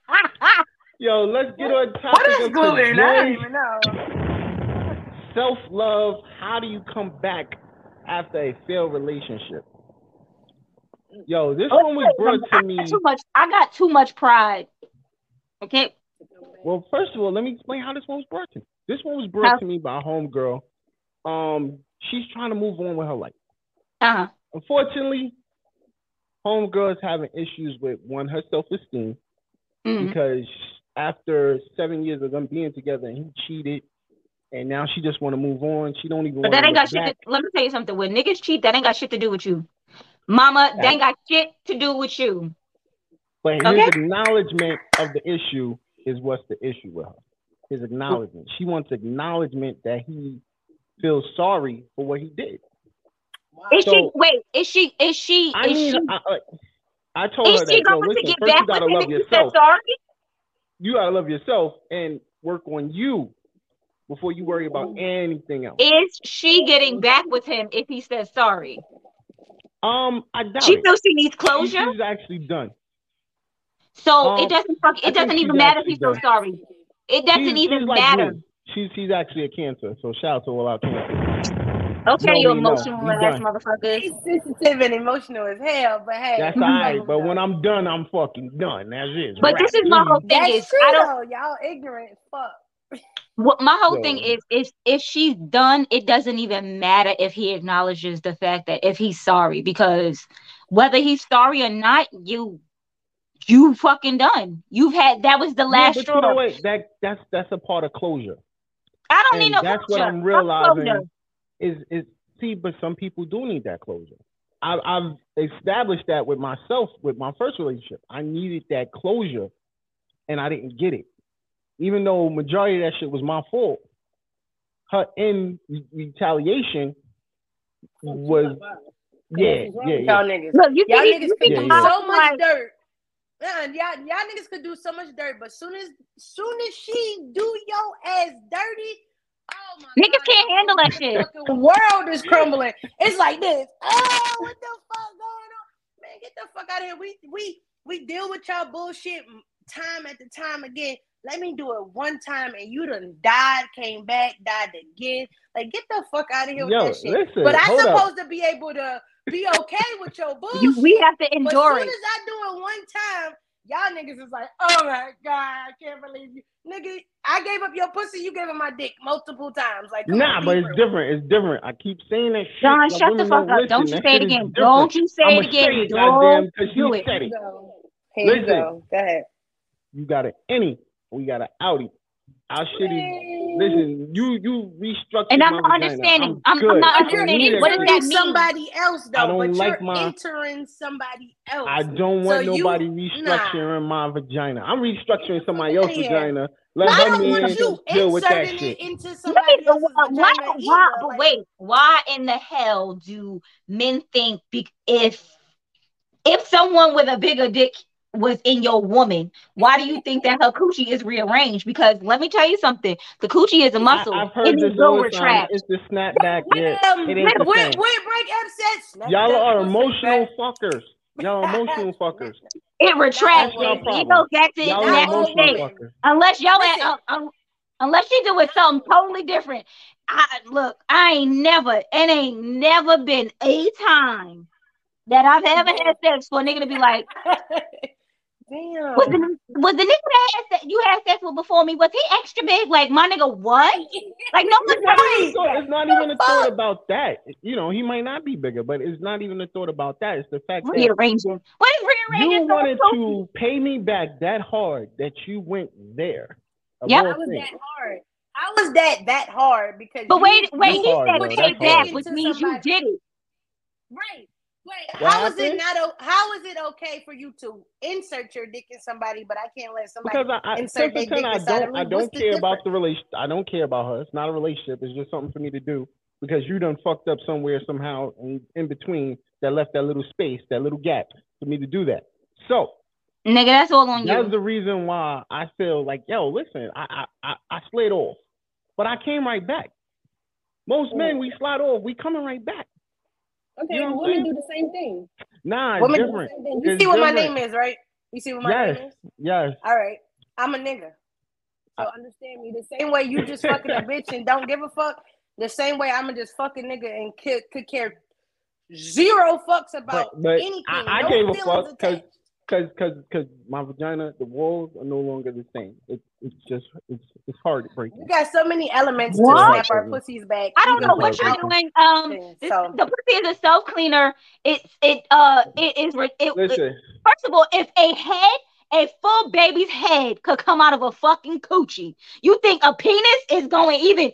Yo, let's get on topic what is of gluten? I don't even know. Self love. How do you come back after a failed relationship? Yo, this one was brought to me. too much. I got too much pride. Okay, Well, first of all, let me explain how this one was brought to me. This one was brought How? to me by a homegirl. Um, she's trying to move on with her life. uh huh. Unfortunately, homegirl is having issues with one her self esteem Mm-hmm. because after seven years of them being together and he cheated, and now she just want to move on. She don't even But that ain't got shit. To, let me tell you something. When niggas cheat, that ain't got shit to do with you, Mama. That ain't got shit to do with you. But his acknowledgement of the issue is what's the issue with her. His acknowledgement. She wants acknowledgement that he feels sorry for what he did. Is she wait? Is she? Is she? I is mean, she? I, I, told her that, yo, listen, first you gotta love if you said yourself. sorry? You gotta love yourself and work on you before you worry about anything else. Is she getting back with him if he says sorry? Um, I doubt She it. feels she needs closure, She's actually done. so um, it doesn't. Fuck, it think doesn't even matter if he's he feels done. sorry. It doesn't she's, even she's like matter. me. She's she's actually a cancer, so shout out to all our cancer. Okay, No, you we emotional We ass done. motherfuckers. He's sensitive and emotional as hell, but hey, That's all right. But when I'm done, I'm fucking done. That's it. But this is my whole thing that's is true I don't. though. Y'all ignorant fuck. What my whole thing So- is is if she's done, it doesn't even matter if he acknowledges the fact that if he's sorry, because whether he's sorry or not, you you fucking done. You've had that was the Yeah, last but straw. you know what? That that's that's a part of closure. I don't need no that's what. I'm realizing closure. is is see, but some people do need that closure. I, I've established that with myself with my first relationship. I needed that closure, and I didn't get it. Even though majority of that shit was my fault, her in retaliation was yeah, yeah, yeah. Y'all niggas. Look, you Y'all niggas you could do Yeah, yeah. so much like, dirt. Man, y'all, y'all niggas could do so much dirt, but soon as soon as she do your ass dirty, oh my Niggas God, can't handle that shit. The world is crumbling. It's like this. Oh, what the fuck going on? Man, get the fuck out of here. We we we deal with y'all bullshit time after time again. Let me do it one time and you done died, came back, died again. Like get the fuck out of here with Yo, that shit. listen, but I'm hold up. supposed to be able to be okay with your bullshit. you, we have to But endure soon it. as I do it one time, y'all niggas is like, oh my god, I can't believe you, nigga. I gave up your pussy, you gave up my dick multiple times. Like, Nah, on, but it's real. different. It's different. I keep saying that shit. John, but shut the fuck up. Don't you say it again. Don't you say it again. say it, goddamn, Don't 'cause do it. said Here it. you go. Here you Listen. go. Go ahead. You got it. any, we got an outie. Our shit is listen. You you restructured And I'm my not vagina. understanding. I'm I'm. I'm not I you're understanding. What does that that mean? somebody else though. I don't but like you're my- entering somebody else. I don't want So you- nobody nah. restructuring my vagina. I'm restructuring somebody else's here. vagina. Let I her don't man want you deal with that inserting shit. it into Wait, somebody but else's why, why, vagina why, either. but Like, wait, why in the hell do men think be, if if someone with a bigger dick was in your woman, why do you think that her coochie is rearranged? Because let me tell you something, the coochie is a muscle. I, have heard and this it will all the time. retract. It's the snapback. Yeah, um, it ain't the with, same. break upsets. snap Y'all are emotional back. fuckers. Y'all are emotional fuckers. It retracts. That's y'all It, it problem. goes back to its Y'all are Not all natural emotional state. fuckers. Unless y'all Listen. at, uh, um, unless you doing something totally different. I look, I ain't never, it ain't never been a time that I've ever had sex for a nigga to be like, Damn. was the was the nigga that had sex, you had sex with before me, was he extra big? Like my nigga, what? Like no It's one not, even Right. thought, it's not even a The thought about that. You know, he might not be bigger, but it's not even a thought about that. It's the fact that rearranging. What is rearranging? you so wanted close? to pay me back that hard that you went there. Yeah, I was things. that hard. I was that that hard because But you, wait, wait, he hard, said though. pay back, which Into means you did it. right. Wait, What how is it not? O- how is it okay for you to insert your dick in somebody, but I can't let somebody Because I, I insert their dick I inside don't, me? I don't the care about the relation. I don't care about her. It's not a relationship. It's just something for me to do because you done fucked up somewhere somehow in, in between that left that little space, that little gap for me to do that. So Nigga, that's all on that's you. the reason why I feel like, yo, listen, I, I, I, I slid off, but I came right back. Most oh. men, we slide off, we coming right back. Okay, You know but what I'm women saying? do the same thing. Nah, it's Women do the different. Same thing. You It's see what my name is, right? You see what my Yes, name is? yes. All right. I'm a nigga. So understand me. The same way you just fucking a bitch and don't give a fuck, the same way I'ma just fuck a nigga and could, could care zero fucks about But- but anything. I- I no gave a fuck fuck 'cause- attached. Cause, cause, cause my vagina, the walls are no longer the same. It's, it's just, it's, it's hard to break. We got so many elements What? to snap our Baby. pussies back. I don't know what you're doing. Um, this, So the pussy is a self cleaner. It's it uh it is re- it, it- Listen, first of all, if a head, a full baby's head could come out of a fucking coochie, you think a penis is going even?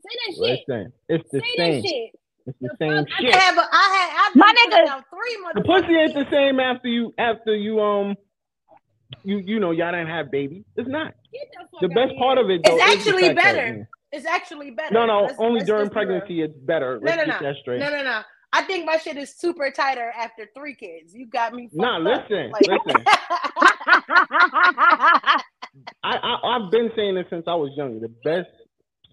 Say that shit. listen, it's the Say same. That shit. It's the The same fuck? Shit. can have a I had I've My nigga- out three The pussy ain't the same after you, after you, um, you, you know, y'all didn't have babies. It's not. The The best here. part of it, though, It's actually fact better. It's actually better. no, no, Let's- only let's during just real. pregnancy it's better. No, Let's no, no. that straight. No, no, no. I think my shit is super tighter after three kids. You got me. Nah, up. listen, Like- listen. I, I, I've been saying this since I was young. The best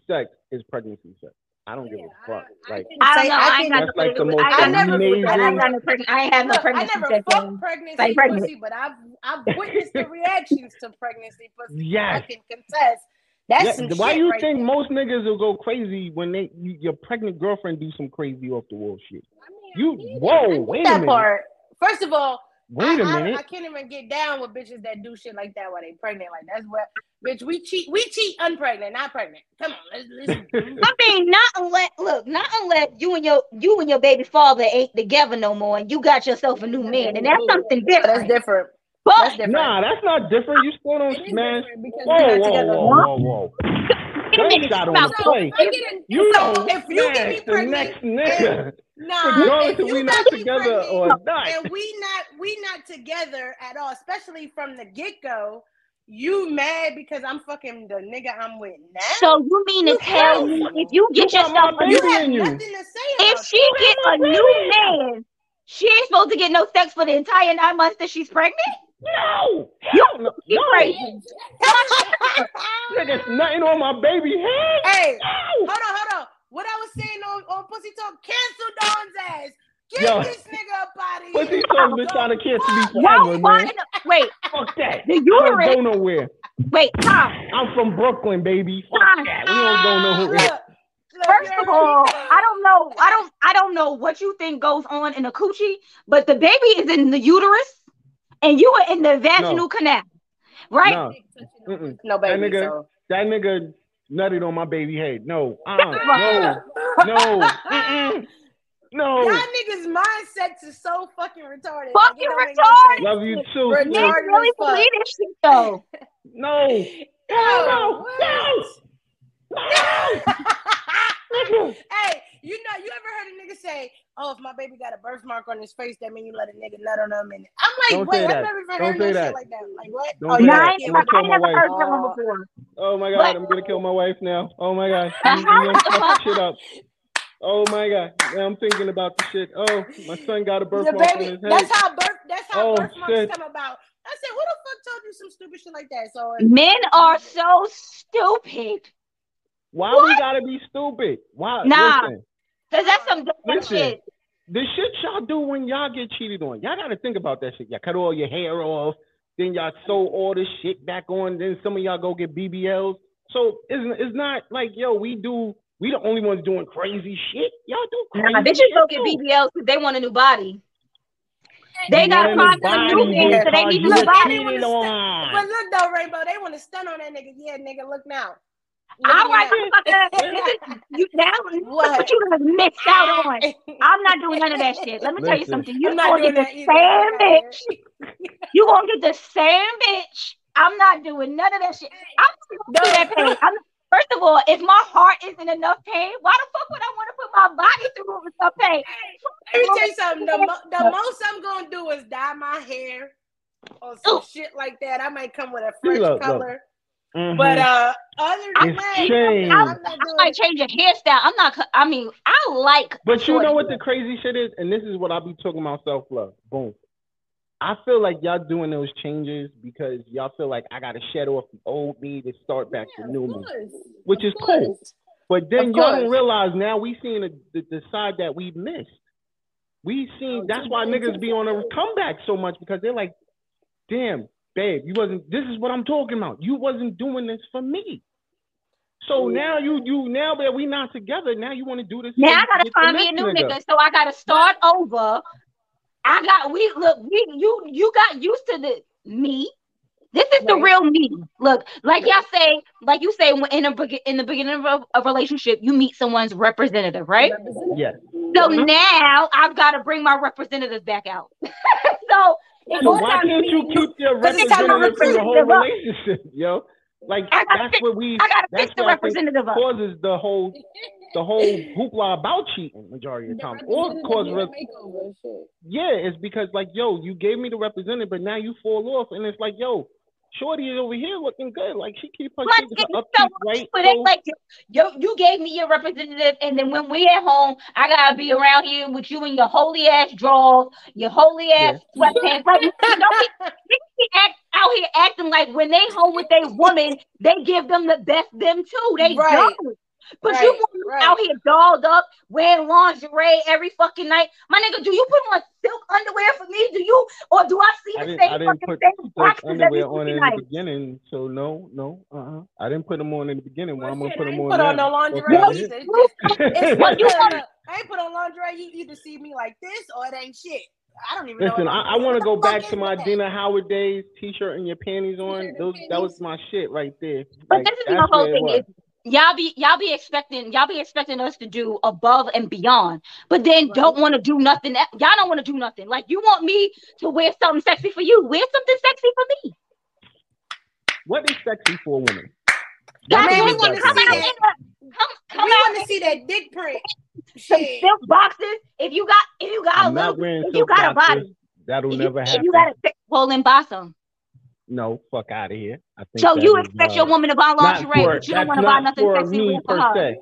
sex is pregnancy sex. I don't give a fuck. I- I Like, I don't Say- know. I I ain't got can- That's like the pregnancy. most I got no amazing- I ain't got no pregnancy. I ain't had no Look, I pregnancy never sex. fucked pregnancy like pregnant. pussy, but I've I've witnessed the reactions to pregnancy pussy. Yes. I can contest. That's yeah, some why shit you right think there. most niggas will go crazy when they you, your pregnant girlfriend do some crazy off the wall shit? I mean, You get whoa, wait a minute, part? First of all, wait I, a I- minute. I, can't even get down with bitches that do shit like that while they pregnant. Like that's what, bitch. We cheat. We cheat unpregnant, not pregnant. Come on, let's listen. I mean, not unless look, not unless you and your you and your baby father ain't together no more, and you got yourself a new man, and that's something different. that's different. different. But That's different. Nah, that's not different. You still don't It is smash. different Whoa, whoa, whoa, whoa, whoa. wait a on the So play. I. You So don't if you get me smash the pregnant next nigga. Nah, Regardless if if you we not together pregnant or not. and we not we not together at all, especially from the get go. You mad because I'm fucking the nigga I'm with now? So you mean to tell me if you get You yourself a baby new, you have you. nothing to say if about she get a new man, she ain't supposed to get no sex for the entire nine months that she's pregnant? No, hell no, You no. crazy. that. Nigga, nothing on my baby head. hey, No. hold on, hold on. What I was saying on, on Pussy Talk, cancel Don's ass. Get Yo. this nigga up out of Pussy here. Talk's been trying to cancel me Why, forever, man. in the, wait, Fuck that. The I don't go nowhere. wait, Tom. I'm from Brooklyn, baby. Fuck Tom. that. We don't go nowhere. Look, look, First of all. I don't know. I don't. I don't know what you think goes on in a coochie, but the baby is in the uterus, and you are in the vaginal No. canal, right? No, Mm-mm. No, That baby. nigga- So. that nigga nutted on my baby head. No, uh-uh. no, no, Mm-mm. no. Y'all niggas' mindsets is so fucking retarded. Fucking it don't make retarded. Love you too. Retarded. sis. Really as fuck. believe this shit though. No, Yo, no, what? no, no. Nigga. hey, you know, you ever heard a nigga say, "Oh, if my baby got a birthmark on his face, that mean you let a nigga nut on him?" And I'm like, Don't wait, say I've never even Don't heard no say shit like that. Like what? Don't oh, say you No, that. I, ain't, kill I'm gonna I kill my never heard that one Oh. before. Oh my But- god, I'm gonna kill my wife now. Oh my god, But you, how you fuck- shit up. Oh my god, now I'm thinking about the shit. Oh, my son got a birthmark on baby, his head. that's how birth. That's how Oh, birthmarks shit. come about. I said, who the fuck told you some stupid shit like that? So uh, Men are so stupid. Why What? we gotta be stupid? Why? Nah. Listen, Cause that's some dumb Listen. shit. the shit y'all do when y'all get cheated on, y'all gotta think about that shit. Y'all cut all your hair off, then y'all sew all this shit back on. Then some of y'all go get BBLs. So it's it's not like yo, we do. We the only ones doing crazy shit. Y'all do crazy Nah, bitches shit go get. BBLs because they want a new body. They You gotta a find new some new body so they because need a you new body. But look though, Rainbow, they want to stun on that nigga. Yeah, nigga, look now. Look All at right, me motherfucker. This you now What? what you done missed out on. I'm not doing none of that shit. Let me tell you something. You I'm not gonna doing get that the either. same Fuck bitch. You gonna get the same bitch. I'm not doing none of that shit. I'm not gonna that pain. I'm, first of all, if my heart isn't enough pain, why the fuck would I want to put my body through enough pain? Let me tell you something. The, mo- the most I'm gonna do is dye my hair or some Ooh. shit like that. I might come with a fresh Look, look. Color. Mhm. But uh, other than It's that, changed. I'm not I might change your hairstyle. I'm not. I mean, I like. But you know what the crazy shit is, and this is what I be talking about self love. Boom. I feel like y'all doing those changes because y'all feel like I gotta shed off the old me to start back Yeah, the new me, course. which is Of cool. But then y'all don't realize now we seeing the, the, the side that we missed. We seen Oh, that's why niggas be on a comeback so much because they're like, damn, babe, you wasn't. This is what I'm talking about. You wasn't doing this for me. So now you you now that we not together, now you want to do this. Now I gotta find me a new nigga. nigga, so I gotta start over. I got we look we you you got used to the me. This is the real me. Look, like y'all say, like you say, in a in the beginning of a, relationship, you meet someone's representative, right? Yes. So mm-hmm. now I've got to bring my representative back out. so if So why can't me- you keep your Cause it's time to representative for the whole up. relationship, yo? Like I that's fix- what we I gotta that's fix the what I think representative up. causes the whole the whole hoopla about cheating majority of the time. Or cause re- yeah, it's because like yo, you gave me the representative, but now you fall off, and it's like yo, Shorty is over here looking good. Like she keep her Like, shit her so, upkeep right. but So, it's like yo, you gave me your representative, and then when we at home, I gotta be around here with you and your holy ass drawers, your holy ass sweatpants. Like, don't be, be act, out here acting like when they home with their woman, they give them the best them too. They Right. don't. But you Right, want right. out here dolled up, wearing lingerie every fucking night. My nigga, do you put on silk underwear for me? Do you, or do I see I the didn't, same I didn't fucking put same silk boxes every underwear on fucking in night? the beginning, so no, no, uh, uh I didn't put them on in the beginning. Why Well, I'm gonna shit, put them ain't on put on now? no lingerie Fuck outta either. It's just, it's Well, you want- I ain't put on lingerie. You either see me like this or it ain't shit. I don't even know. Listen, what I, I want to go back to my that? Adina Howard days, t-shirt and your panties on. T-shirt and Those that was my shit right there. But Like, this is the whole thing is y'all be y'all be expecting y'all be expecting us to do above and beyond, but then don't want to do nothing. Y'all don't want to do nothing. Like you want me to wear something sexy for you. Wear something sexy for me. What is sexy for a woman? Guys, Man, we what wanna it come does see out that. in come come we out want to see that dick print. some Shit. silk boxes. if you got if you got I'm a not little if you silk got a body, That'll if you, never if happen. you got a thick swollen bosom, No, fuck out of here. I think so that you is, expect uh, your woman to buy not lingerie, for but you don't want to buy nothing for sexy me for her. se.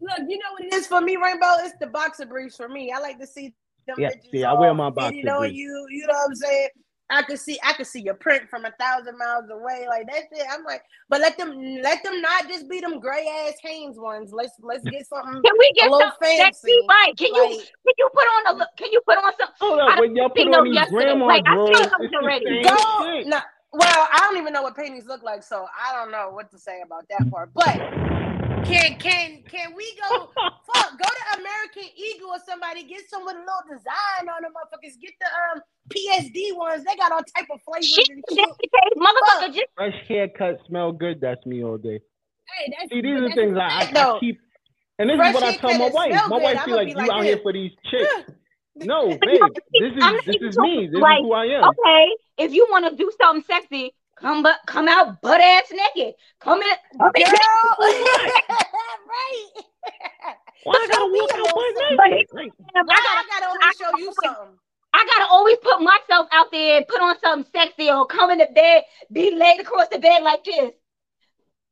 Look, you know what it is for me, Rainbow? It's the boxer briefs for me. I like to see them Yeah, see, I wear my fitted boxer on briefs. you. You know what I'm saying? I could see, I could see your print from a thousand miles away. Like that's it. I'm like, but let them, let them not just be them gray ass Hanes ones. Let's let's get something Can we get a get little some sexy? fancy. Right? Can you can you put on a look? Can you put on some? Hold I up, done when y'all put on those these yesterday. grandma Like I drawers, seen it's those already. same go, shit. No, well, I don't even know what panties look like, so I don't know what to say about that part. But can can can we go? fuck, go to American Eagle or somebody get some with a little design on them, motherfuckers. Get the um PSD ones. They got all type of flavors Shit, and shit. motherfucker. Just Fresh haircut, smell good. That's me all day. Hey, that's See, these but are that's things the I, I, I keep. And this Fresh is what I tell my wife. My good, wife I'ma be like, "You out here for these chicks." No, you babe. This is I'm this is me. This like is who I am. okay. If you want to do something sexy, come but come out butt ass naked. Come in, come in. Girl, right? Why I gotta walk a out butt naked? Like, I gotta, I gotta always show you something? I gotta always put myself out there and put on something sexy or come in the bed, be laid across the bed like this.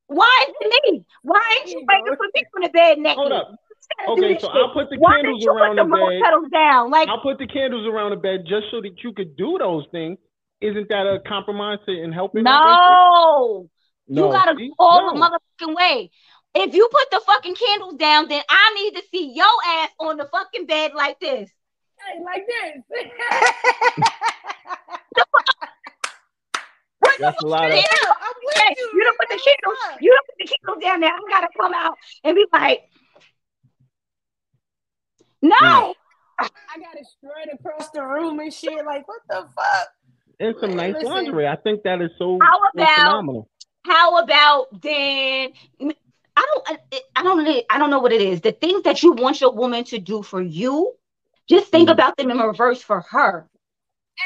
Why is it me? Why ain't you You waiting for me from the bed naked? hold up. You gotta do Okay, so shit. I'll put the Why candles you around put the the bed. petals down? Like I'll put the candles around the bed just so that you could do those things. Isn't that a compromise to- in helping? my no, you gotta see? go all the motherfucking way. If you put the fucking candles down, then I need to see your ass on the fucking bed like this. Hey, like this. What the That's a lot of. I'm with you. you don't put the candles, you don't put the candles down there. I gotta come out and be like, no. I got it strut across the room and shit. Like, what the fuck? And some nice Listen. lingerie. I think that is so, How so about- phenomenal. How about then? I don't, I- I don't, I don't know what it is. The things that you want your woman to do for you, just think Mhm. about them in reverse for her.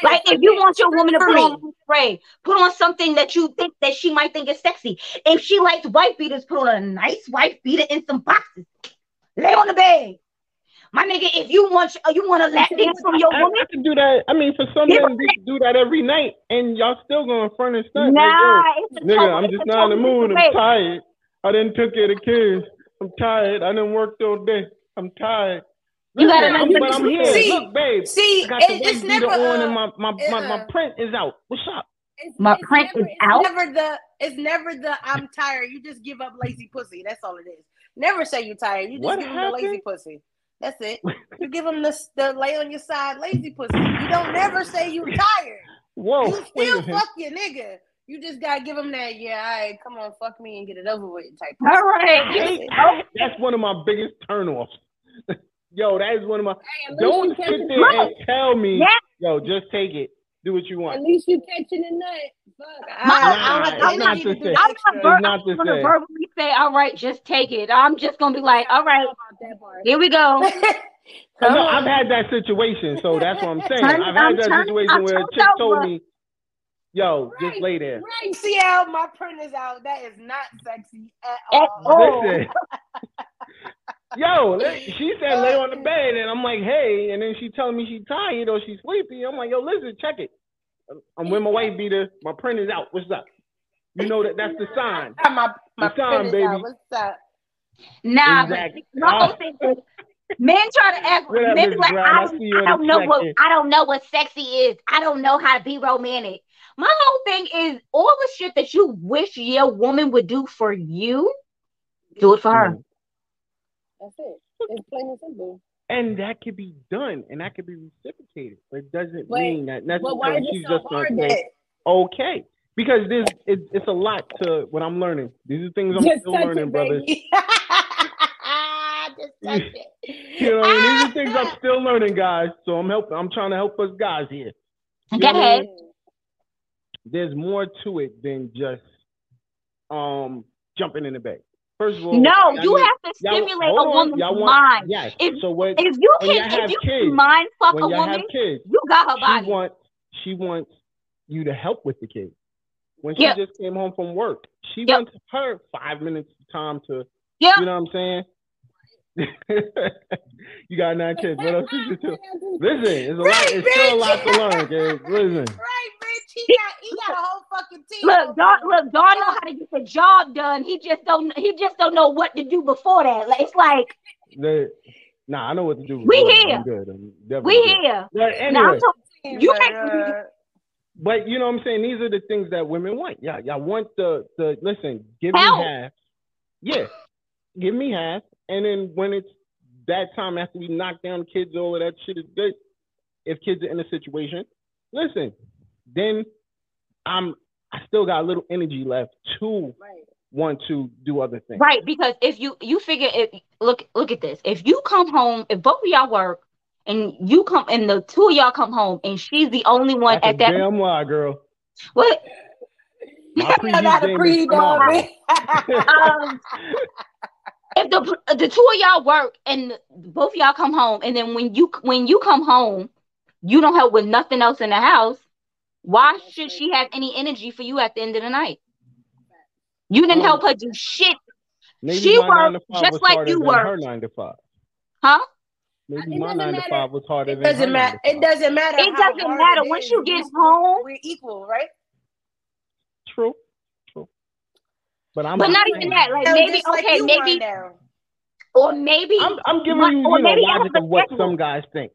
Like if you want your woman to For put on spray, put on something that you think that she might think is sexy. If she likes white beaters, put on a nice white beater in some boxes. Lay on the bed. My nigga, if you want you want a lap dance from your I, woman, I can do that. I mean, for some Yeah, men, we can do that every night, and y'all still going front and stunt. nah, Like, it's a yo, nigga, total- I'm just not in the mood. I'm tired. I didn't took care of the kids. I'm tired. I didn't work all day. I'm tired. You gotta Listen, know I'm- I'm here. See, Look, babe. See, I got the it, white it's never on, uh, and my my, my, my uh-uh. print is out. What's up? It's, My it's print never, is it's out? Never the it's never the I'm tired. You just give up lazy pussy. That's all it is. Never say you're tired. You just What give them the lazy pussy. That's it. You give them the, the lay on your side lazy pussy. You don't never say you tired. Whoa, you Oh, wait still minute. fuck your nigga. You just gotta give them that. Yeah, all right, come on, fuck me and get it over with type. all right. I Just- hate- I- that's one of my biggest turnoffs. Yo, that is one of my. Hey, Don't sit there and tell me, Yeah. yo, just take it. Do what you nut. At least you catching the nut. Fuck. I, Nah, I don't have it's the not energy the to do same. the I'm extra. not, ver- not I'm gonna same. verbally say, all right, just take it. I'm just gonna be like, all right, How about that part? here we go. I Come know on. I've had that situation, so that's what I'm saying. Turn- I've I'm had that turn- situation I'm where a chick told me, "Yo, just lay there." Right, see how my print is out. That is not sexy at At all. all. Listen, yo, she said lay on the bed, and I'm like, "Hey," and then she telling me she tired or she's sleepy. I'm like, "Yo, listen, check it. I'm with my white beater. My print is out. What's up?" You know that that's the sign. My my It's on, print out. baby. What's up? Nah, Exactly. my whole thing is men try to act What men like, I I don't, see I don't a know what. I don't know what sexy is. I don't know how to be romantic. My whole thing is all the shit that you wish your woman would do for you, do it for her. Mhm. That's it. It's plain and simple. And that could be done, and that could be reciprocated, but it doesn't But- mean that But why necessarily is she's it so just gonna hard say, okay because there's it, it's a lot to what i'm learning these are things i'm just still learning it, brothers just touch it. you know what these are things i'm still learning guys so i'm helping i'm trying to help us guys here You Go know what I ahead. mean? there's more to it than just um jumping in the bed first of all No, y'all need- have to stimulate a woman's want- mind. yes If- so what If you can, have if you kids, mind fuck a woman, have kids you got her she body. wants she wants you to help with the kids. When she Yep. just came home from work, she Yep. wants her five minutes of time to Yep. you know what I'm saying? you got nine kids. What else is it? Listen, it's a lot. It's still a lot to learn, kids. Listen. Right, bitch. He got he got a whole fucking team. Look, Don, look, Don know how to get the job done. He just don't. He just don't know what to do before that. Like, it's like The, nah, I know what to do. We here. I'm good. I'm we good. here. But anyway, I'm talking- you But, can't. uh, but you know what I'm saying? These are the things that women want. Yeah, y'all want the the listen. Give Help. me half. Yeah, give me half, and then when it's that time after we knock down kids, all of that shit is good. If kids are in a situation, listen, then I'm I still got a little energy left to right. want to do other things. Right, because if you you figure if look look at this. If you come home, if both of y'all work and you come and the two of y'all come home and she's the only one That's at that damn lie, girl. what My I got a preheat game pre is dog, phenomenal. um if the the two of y'all work and both of y'all come home and then when you when you come home you don't help with nothing else in the house why should she have any energy for you at the end of the night you didn't Um, help her do shit Maybe She my worked just like you than worked. her nine to five. huh Maybe It my doesn't nine to five was harder It than her doesn't nine matter. It doesn't matter. It doesn't hard matter. it Once you get home- we're equal, right? True, true. But I'm but not even that like Now, maybe just like okay maybe or maybe I'm, I'm giving But- you, or you know, logic of what some guys think.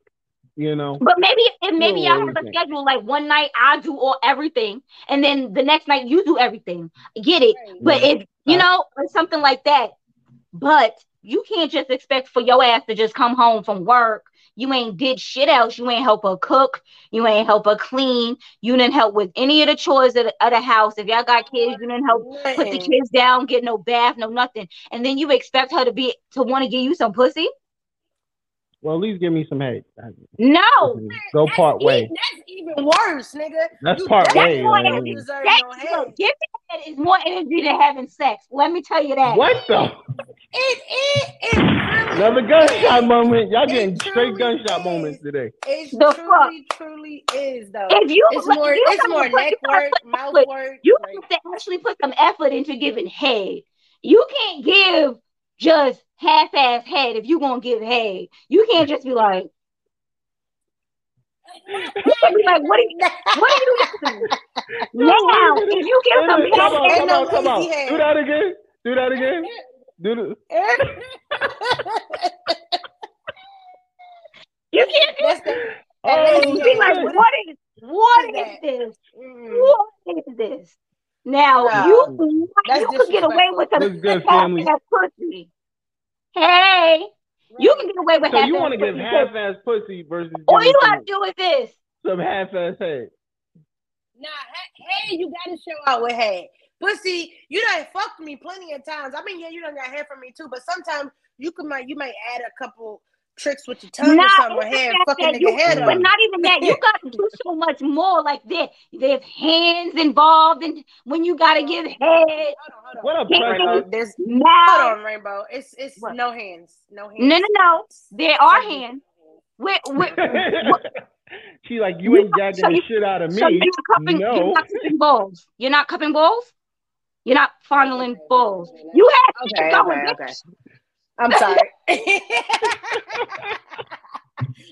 You know, But maybe if maybe Whoa, y'all have a schedule like one night I do all everything, and then the next night you do everything. Get it? Right. But if you know or something like that, but you can't just expect for your ass to just come home from work. You ain't did shit else. You ain't help her cook. You ain't help her clean. You didn't help with any of the chores of the, of the house. If y'all got kids, you didn't help put the kids down, get no bath, no nothing. And then you expect her to be to want to give you some pussy? Well, at least give me some head. No. Go That's part e- way. That's even worse, nigga. That's You part definitely way. more man. don't Sex, no head. giving head is more energy than having sex. Let me tell you that. What the? It it it really Another gunshot is. moment. Y'all getting straight gunshot is. moments today. It The truly, truly is though. If you It's look, more you it's more put- neck you gotta work, mouth work. You like- have to actually put some effort into giving head. You can't give just half-ass head if you gonna give head. You can't just be like, you can like, what are you, what are you doing? now, if you give some Listen, Come on, head, come no on, come on. Do that again. Do that again. Do the. you can't do That's the Oh, lazy be like, head. shit. what is what is is that? this? Mm. What is this? Now No, you that's you could get away with some good, family? half-ass pussy. Hey, you can get away with So half-ass you want to give pussy, half-ass pussy versus All you gotta do is this. some half-ass head? Nah, he- hey, you gotta show out with head. Pussy, you done fucked me plenty of times. I mean, yeah, you done got hair from me too, but sometimes you could might you might add a couple tricks with your tongue Nah, or something or it's the hair, fucking nigga you- head But up. not even that. You got to do so much more. Like there, there's hands involved, and when you gotta give head, Hold on, hold on. What up, Rainbow, there's mouth. hold on, Rainbow. It's it's What? no hands, no hands. No, no, no. There are hands. Where, where, she like, you ain't gagging so the you- shit out of so me. you're not cupping, you're not cupping balls. You're not cupping balls. You're not fondling balls. You have to Okay, go okay, okay. I'm sorry.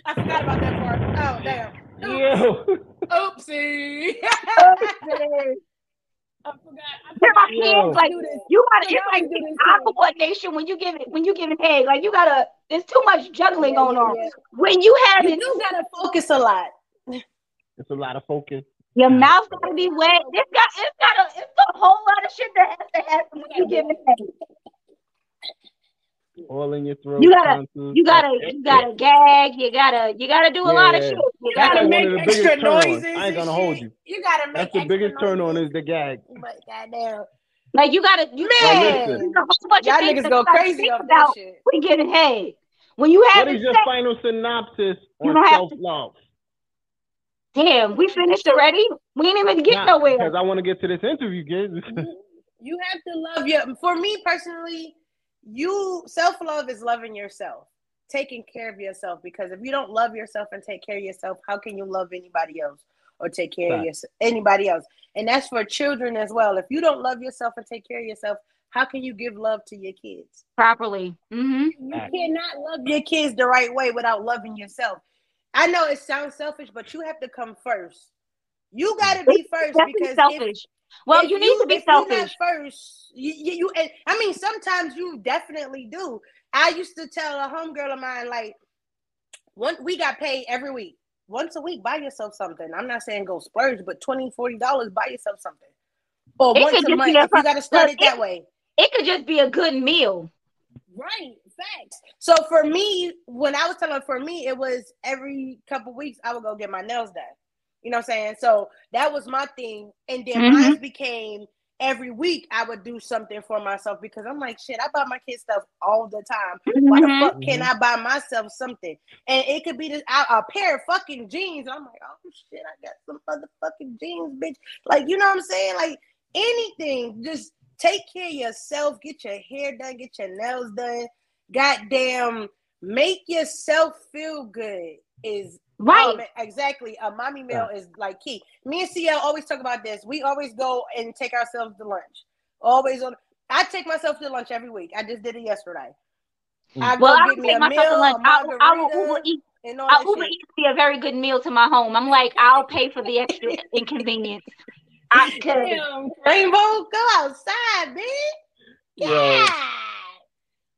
I forgot about that part. Oh damn. Yo. Oh. Oopsie. Oh, it. I forgot. I They're my Yo. hands, like you gotta. So It's like we do this eye coordination when you give it when you give it head. Like you gotta. There's too much juggling Yeah, going on. yeah. When you have You it, you gotta focus a lot. It's a lot of focus. your mouth gotta be wet. It's got. It's got a. It's a whole lot of shit that has to happen when you give it head. All in your throat. You gotta- tonsils. You gotta. You gotta gag. You gotta. You gotta do a lot of shit. You That's gotta make one of the extra biggest noises I ain't gonna hold you. You gotta make That's the extra biggest turn on is the gag. But goddamn. like. You gotta. You Man. gotta. There's a whole bunch of Y'all things niggas go crazy off that about shit. when giving head. When you have What is your sex, final synopsis You on don't have self love? damn, we finished already. We ain't even get nowhere. Because I want to get to this interview, kids. You have to love your. For me personally, you self love is loving yourself, taking care of yourself. Because if you don't love yourself and take care of yourself, how can you love anybody else or take care of Right. your, anybody else? And that's for children as well. If you don't love yourself and take care of yourself, how can you give love to your kids properly? Mm-hmm. You cannot love your kids the right way without loving yourself. I know it sounds selfish, but you have to come first. You got to be first because selfish. If, well, if you need to be selfish. first. You, you, you I mean, sometimes you definitely do. I used to tell a homegirl of mine, like, one we got paid every week. Once a week, buy yourself something. I'm not saying go splurge, but 20 dollars, buy yourself something. Or It once could a just month. be a If you got to start look, it that way. It could just be a good meal. Right, facts. So for me, when I was telling for me, it was every couple weeks I would go get my nails done. You know what I'm saying? So that was my thing. And then Mhm. mine became every week I would do something for myself because I'm like, shit, I buy my kids stuff all the time. Why the Mhm. fuck can I buy myself something? And it could be this, a, a pair of fucking jeans. I'm like, oh shit, I got some motherfucking jeans, bitch. Like, you know what I'm saying? Like anything, just take care of yourself, get your hair done, get your nails done. Goddamn, make yourself feel good is Right. Man, exactly. A mommy meal is like key. Me and CL always talk about this. We always go and take ourselves to lunch. Always on. I take myself to lunch every week. I just did it yesterday. I mm. go Well, I get don't me take a myself meal, to lunch. a I, will- I will margarita, Uber eat. and all I'll that Uber shit. eat be a very good meal to my home. I'm like, I'll pay for the extra inconvenience. I could. Damn, Rainbow, go outside, bitch. Yeah.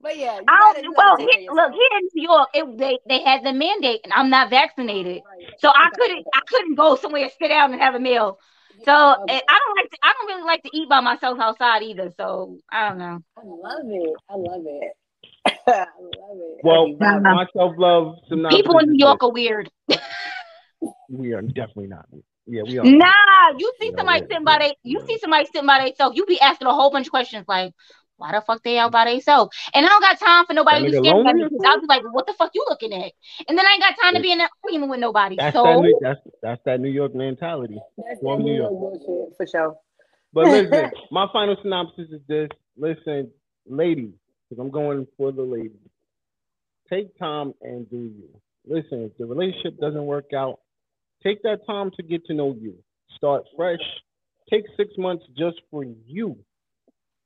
But yeah, you I gotta, don't, you well, gotta take care here, of look here in New York, it, they they had the mandate, and I'm not vaccinated, so I couldn't I couldn't go somewhere to sit down and have a meal. So Okay. I don't like to, I don't really like to eat by myself outside either. So I don't know. I love it. I love it. I love it. Well, I be my self love synopsis People in New York are weird. we are definitely not. Yeah, we are. Nah, you see Yeah, somebody yeah, sitting by they you see somebody sitting by themselves, you be asking a whole bunch of questions like, why the fuck they out by themselves? And I don't got time for nobody to who's nigga at me because I'll be like, what the fuck you looking at? And then I ain't got time to be in an argument with nobody. That's so that. New, that's that's that New York mentality. That's From that New New York. York bullshit for sure. But listen, my final synopsis is this. Listen, ladies, because I'm going for the ladies. Take time and do you. Listen, if the relationship doesn't work out, take that time to get to know you. Start fresh. Take six months just for you.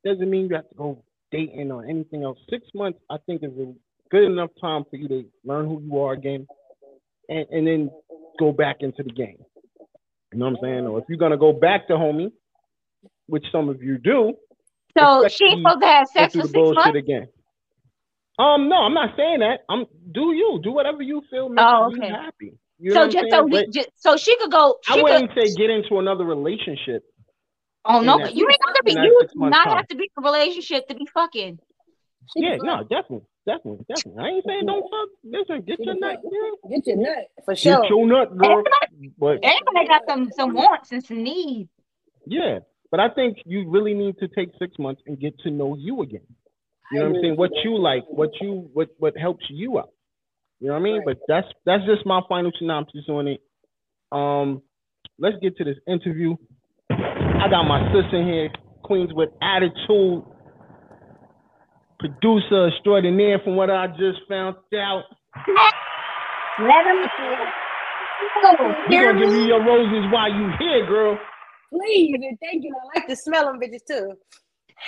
Doesn't mean you have to go dating or anything else. Six months, I think, is a good enough time for you to learn who you are again and, and then go back into the game. You know what I'm saying? Or if you're gonna go back to homie, which some of you do, so she supposed to have sex for the six bullshit months. again. Um, no, I'm not saying that. I'm do you do whatever you feel makes Oh, you happy. You know So just so just, so she could go. I She could. wouldn't say get into another relationship. Oh no, in that- you ain't got to be. You six do month not time. have to be in a relationship to be fucking. Yeah, no, definitely, definitely, definitely. I ain't saying don't fuck. Listen, get your nut, girl. Get your nut for sure. Get your nut, girl. But Everybody got some some wants and some needs. yeah, but I think you really need to take six months and get to know you again. You know what I'm saying? What you. you like, what you what what helps you out. You know what I mean? Right. But that's that's just my final synopsis on it. Um, let's get to this interview. I got my sister here, Queens with attitude, producer extraordinaire. From what I just found out, Let him. Oh, we gonna give you your roses while you here, girl. Please and thank you. I like to smell them bitches too.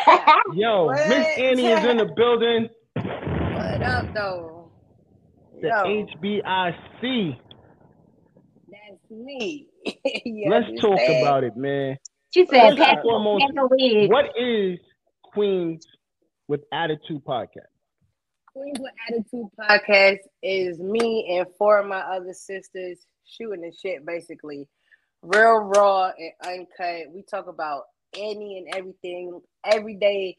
Yo, Miss Annie is in the building. What up though? The Yo, HBIC. That's me. Let's talk understand? about it, man. She said, First and foremost, pass. What is Queens with Attitude podcast? Queens with Attitude podcast is me and four of my other sisters shooting the shit basically. Real raw and uncut. We talk about any and everything, everyday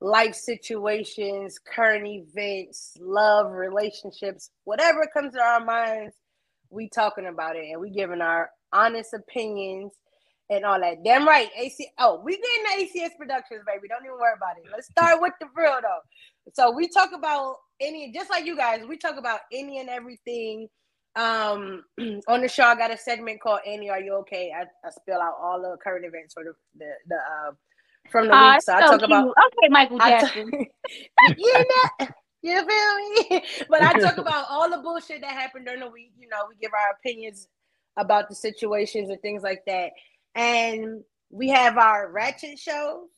life situations, current events, love, relationships, whatever comes to our minds, we talking about it and we giving our honest opinions and all that. Damn right. AC oh, we getting the ACS productions, baby. Don't even worry about it. Let's start with the real though. So we talk about any just like you guys, we talk about any and everything. Um on the show, I got a segment called Annie, Are You Okay? I, I spell out all the current events for the the, the uh, from the Aw, week. So I talk cute. about Okay, Michael Jackson. t- you know, you feel me? But I talk about all the bullshit that happened during the week. You know, we give our opinions about the situations and things like that. And we have our ratchet shows.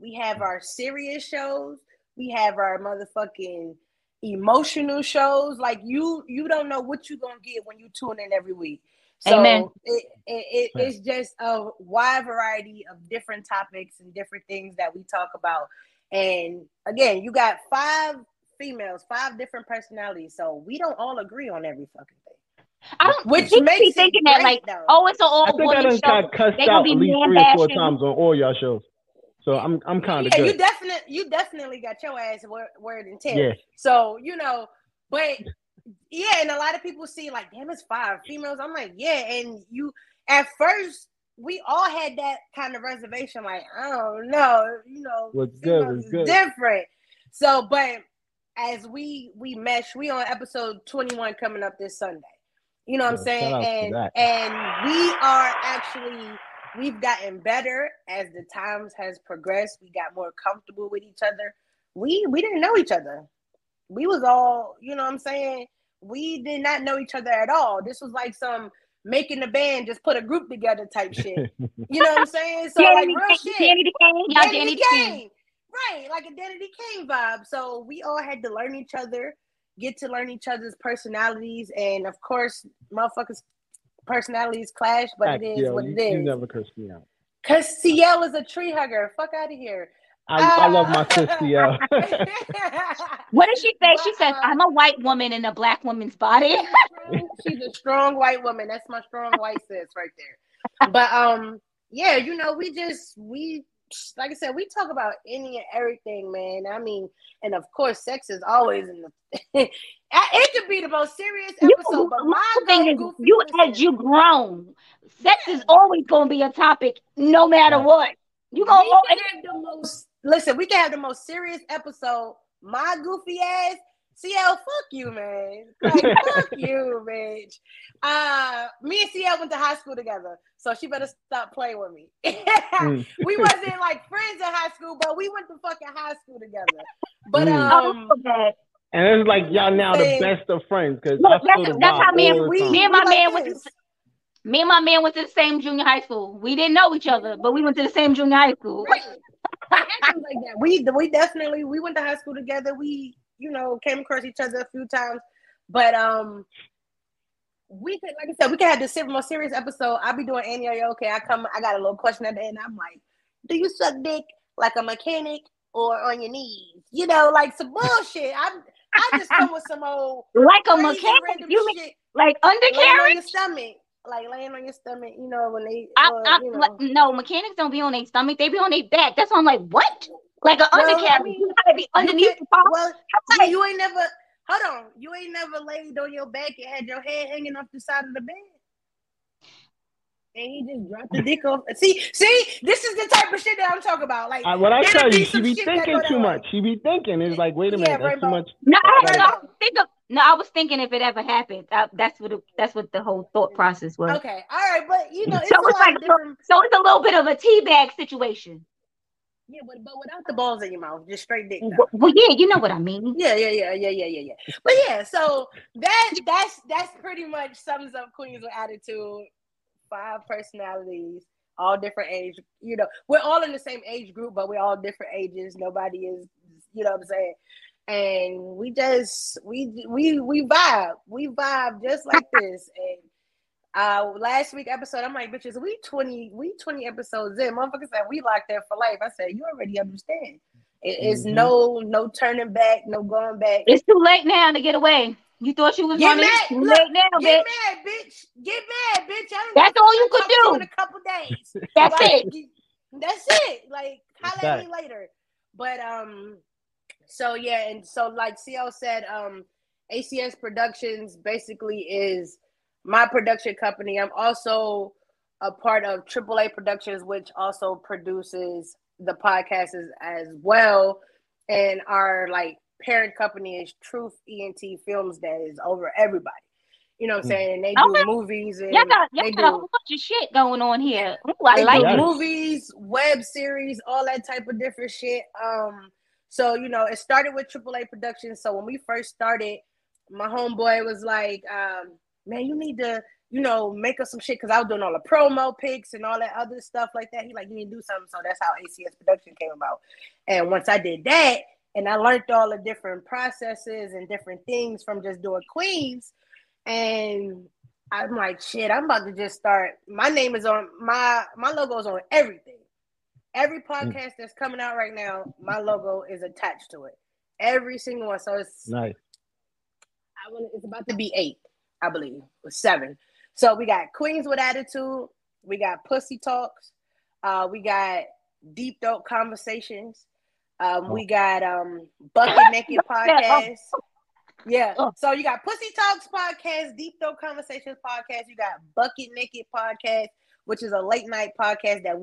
we have our serious shows, we have our motherfucking emotional shows. Like you, you don't know what you're gonna get when you tune in every week. So Amen. it, it, it it's just a wide variety of different topics and different things that we talk about. And again, you got five females, five different personalities. So we don't all agree on every fucking thing. I don't Which think makes be thinking that like, though. oh, it's an all I think I woman done show. got cussed They gonna out at least three or four times on all y'all shows. So I'm I'm kind of yeah, you good. definitely you definitely got your ass word, word in ten. Yeah. So you know, but yeah, and a lot of people see like, damn, it's five females. I'm like, yeah, and you at first we all had that kind of reservation, like, I don't know, you know, What's good, what's good. different. So, but as we we mesh, we on episode 21 coming up this Sunday. You know what I'm saying? shout out to And and we are actually we've gotten better as the times has progressed. We got more comfortable with each other. We we didn't know each other. We was all, you know what I'm saying? We did not know each other at all. This was like some making the band just put a group together type shit. You know what I'm saying? So like real shit. Danity Kane, y'all Danny Danny the the Kane. Kane. Right, like a Danny Kane vibe. So we all had to learn each other, get to learn each other's personalities, and of course, motherfuckers' personalities clash, but Facts, it is yo, what you, it you is. never curse me out. Cause CL is a tree hugger. Fuck out of here. I, I love my Uh, sister, yo. What did she say? She says, Uh, I'm a white woman in a black woman's body. She's a strong white woman. That's my strong white sis right there. But um, yeah, you know, we just we like I said, we talk about any and everything, man. I mean, and of course, sex is always in the. it could be the most serious You, episode, but my thing is, you as you grown, sex is always going to be a topic, no matter Right. what. You gonna we can have the most listen. We can have the most serious episode. My goofy ass. CL, fuck you, man. Like, fuck you, bitch. Uh, me and CL went to high school together, so she better stop playing with me. Mm. we wasn't like friends in high school, but we went to fucking high school together. But Mm. um, oh. And it's like y'all now the best of friends because that's- that's how me and- we. Me and my we like man went to me and my man went to the same junior high school. We didn't know each other, but we went to the same junior high school. Right. Like that. We we definitely we went to high school together. We you know came across each other a few times, but um, we could like I said we could have this more serious episode. I'll be doing Annie, okay? I come, I got a little question at the end. I'm like, do you suck dick like a mechanic or on your knees? You know, like some bullshit. I I just come with some old Like a mechanic, you mean shit. like undercarriage? your stomach, like laying on your stomach. You know when they, I, uh, I, you know. no, mechanics don't be on their stomach; they be on their back. That's why I'm like, what? Like an Well, I mean, you gotta be underneath the car. Well, I'm Yeah, like, you ain't never hold on. You ain't never laid on your back and had your head hanging off the side of the bed. And he just dropped the dick off. See, see, this is the type of shit that I'm talking about. Like I, what I It'll tell you, she be thinking go that too way. much. She be thinking. It's like, wait a Yeah, minute, that's too much. no, I, Right. no, I was thinking, no, I was thinking if it ever happened. I, that's what it, that's what the whole thought process was. okay, all right, but you know, it's So it's like different. so it's a little bit of a teabag situation. Yeah, but, but without the balls in your mouth, just straight dick. though. Well, well, yeah, you know what I mean. Yeah, yeah, yeah, yeah, yeah, yeah, yeah. But yeah, so that that's that's pretty much sums up Queens with attitude. Five personalities, all different age. You know, we're all in the same age group, but we're all different ages. Nobody is, you know what I'm saying? And we just we we we vibe. We vibe just like this. And uh last week episode, I'm like, bitches, we 20, we 20 episodes in. Motherfucker said we locked there for life. I said, you already understand. It is Mhm. no no turning back, no going back. It's too late now to get away. You thought you was Get running. mad. It's too Look, late now, Get bitch. mad, bitch. Get mad, bitch. I That's all you could talk you do. in a couple days. That's Like, it. That's it. Like, That's holla at me later. But um, so yeah, and so like CL said, um, ACS Productions basically is my production company. I'm also a part of AAA Productions, which also produces the podcast as, as well. And our like parent company is Truth ENT Films that is over everybody. You know what I'm Mm. saying? And they Okay. do movies and Y'all got y'all they got a whole bunch of shit going on here. Ooh, I they like do it. movies, web series, all that type of different shit. Um, so you know, it started with AAA Productions. So when we first started, my homeboy was like, um, "Man, you need to you know, make us some shit because I was doing all the promo pics and all that other stuff like that. He like, you need to do something. So that's how ACS production came about. And once I did that, and I learned all the different processes and different things from just doing Queens, and I'm like, shit, I'm about to just start. My name is on my my logo is on everything. Every Mm. podcast that's coming out right now, my logo is attached to it. Every single one. So it's Nice. I want it's about to be eight, I believe, or seven. So we got Queens with Attitude, we got Pussy Talks, uh, we got Deep Dope Conversations, um, we got um Bucket Naked Podcast. Yeah. Oh. So you got Pussy Talks podcast, Deep Dope Conversations podcast. You got Bucket Naked podcast, which is a late night podcast that,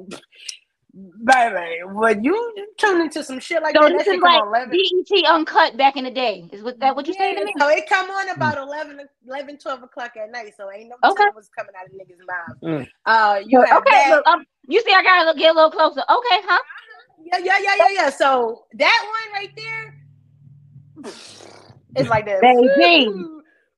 baby, when you tune into some shit like So that, that this shit is come like on 11. BET Uncut back in the day. Is what that what you saying to me? So it come on about 11, 11, 12 o'clock at night. So ain't no Okay. telling what's coming out of niggas' mouths. Mm. Uh, you have okay, that. look, um, you see, I gotta look, get a little closer. Okay, huh? Yeah, yeah, yeah, yeah, yeah. So that one right there, it's like that. Baby.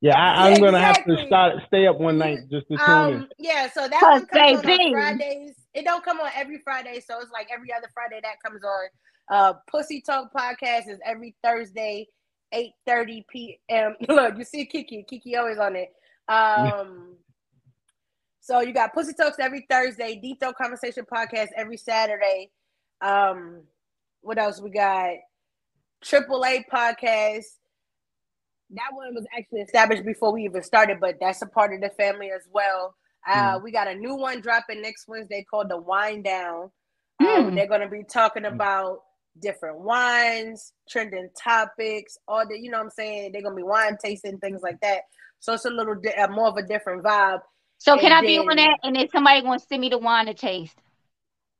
Yeah, I, I'm gonna have to start stay up one night just to tune Um, yeah, so that Cause one comes baby. on Fridays. It don't come on every Friday, so it's like every other Friday that comes on. Uh, Pussy Talk podcast is every Thursday, eight thirty p.m. Look, you see Kiki. Kiki always on it. Um, so you got Pussy Talks every Thursday, Deep Dope Conversation podcast every Saturday. Um, what else we got? Triple A podcast. That one was actually established before we even started, but that's a part of the family as well. Uh, We got a new one dropping next Wednesday called the Wine Down. Um, Mm. they're going to be talking about different wines, trending topics, all the, you know what I'm saying? They're going to be wine tasting, things like that. So it's a little di- uh, more of a different vibe. So can And I be then- on that? And then somebody gonna send me the wine to taste.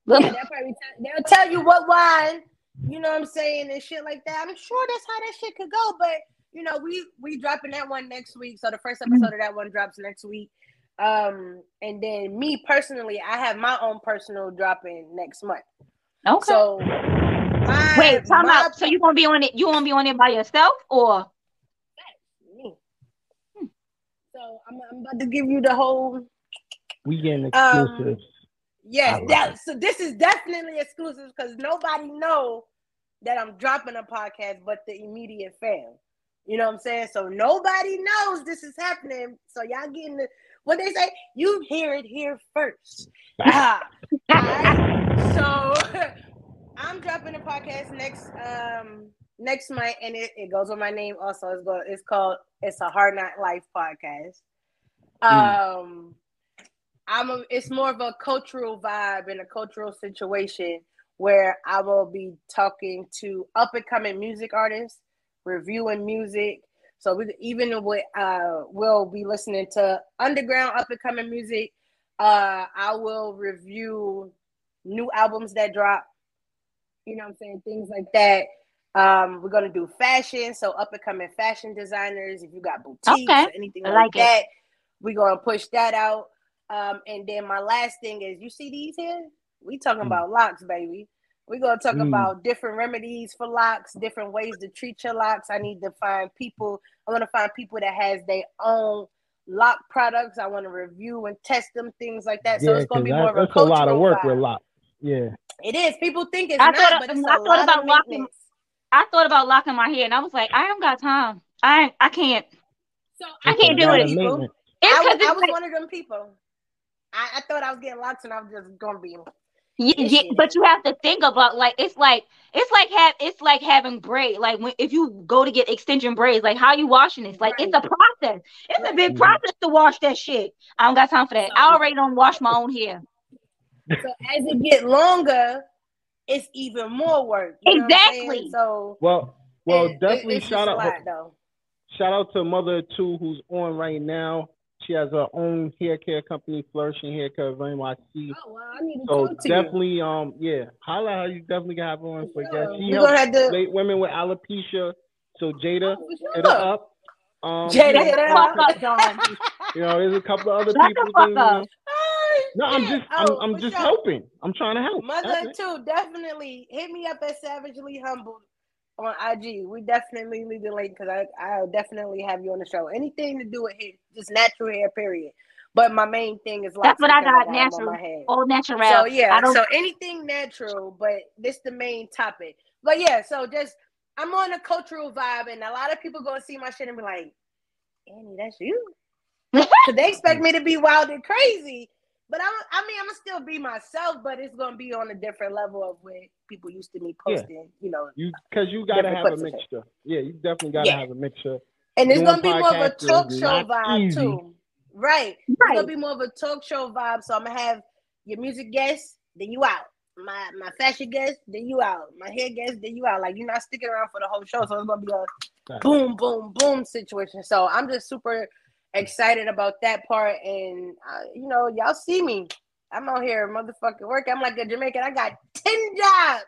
Yeah, they'll probably tell, they'll tell you what wine, you know what I'm saying, and shit like that. I'm sure that's how that shit could go, but you know, we we dropping that one next week. So the first episode of that one drops next week. Um, and then me personally, I have my own personal dropping next month. Okay. So my, Wait, time my out. So you gonna be on it? You gonna be on it by yourself or? me. So I'm, I'm about to give you the whole We getting Um, exclusives. Yes, I love that, so this is definitely exclusive because nobody know that I'm dropping a podcast but the immediate fam. You know what I'm saying? So nobody knows this is happening. So y'all getting the what they say, you hear it here first. Alright? So I'm dropping a podcast next um next month and it, it goes with my name also. It's go it's called It's a Hard Not Life podcast. Um I'm a, it's more of a cultural vibe and a cultural situation where I will be talking to up and coming music artists, reviewing music. So we, even with uh, we'll be listening to underground up and coming music. Uh, I will review new albums that drop. You know what I'm saying? Things like that. Um, we're gonna do fashion, so up and coming fashion designers. If you got boutiques Okay. or anything like, like that, we're gonna push that out. Um, and then my last thing is, you see these here? We talking Mm. about locks, baby. We're gonna talk Mm. about different remedies for locks, different ways to treat your locks. I need to find people. I want to find people that has their own lock products. I want to review and test them, things like that. So yeah, it's gonna because be more of a that's a lot of work vibe. with locks. Yeah. It is. People think it's I not, thought- but it's I a thought lot about of locking- I thought about locking my hair, and I was like, I don't got time. I I can't. So I can't do it. People. It's I was, because I was like, one of them people. I, I thought I was getting locks and I was just gonna be. Yeah, yeah, but you have to think about like it's like it's like have it's like having braid. Like when if you go to get extension braids, like how are you washing this? Like it's a process. It's a big process to wash that shit. I don't got time for that. I already don't wash my own hair. So as it get longer, it's even more work. You know what I'm saying? Exactly. So Well, well, it- it- definitely it's shout out, lot, though. shout out to Mother Two who's on right now. She has her own hair care company, Flourishing Hair Care of NYC. Oh well, I need to So talk to definitely, um, yeah, holla how you definitely got her on for you. guests. She We're helps have to. late women with alopecia. So Jada, Oh, for hit her up. Um, Jada, you know, hit her up. up, Don. You know, there's a couple of other Shut the people. fuck things, up. you know. No, I'm just, Oh, I'm, I'm just sure. helping. I'm trying to help. Mother That's it. too, definitely hit me up at Savagely Humble on IG. We definitely leave the link because I I'll definitely have you on the show. Anything to do with hair, just natural hair, period. But my main thing is like That's what I got natural. All natural. So yeah, I don't. so anything natural, but this the main topic. But yeah, so just I'm on a cultural vibe, and a lot of people gonna see my shit and be like, "Annie, that's you," because they expect me to be wild and crazy. But I'm, I mean, I'm gonna still be myself, but it's gonna be on a different level of where people used to me Yeah. posting, you know. You because you gotta have a clips of it. mixture. Yeah, you definitely gotta Yeah. have a mixture. And it's Doing gonna be more of a talk show vibe easy. too. Right. It's Right. gonna be more of a talk show vibe. So I'm gonna have your music guest, then you out. My my fashion guest, then you out. My hair guest, then you out. Like you're not sticking around for the whole show. So it's gonna be a boom, boom, boom situation. So I'm just super excited about that part. And uh, you know, y'all see me. I'm out here motherfucking working. I'm like a Jamaican. I got 10 jobs.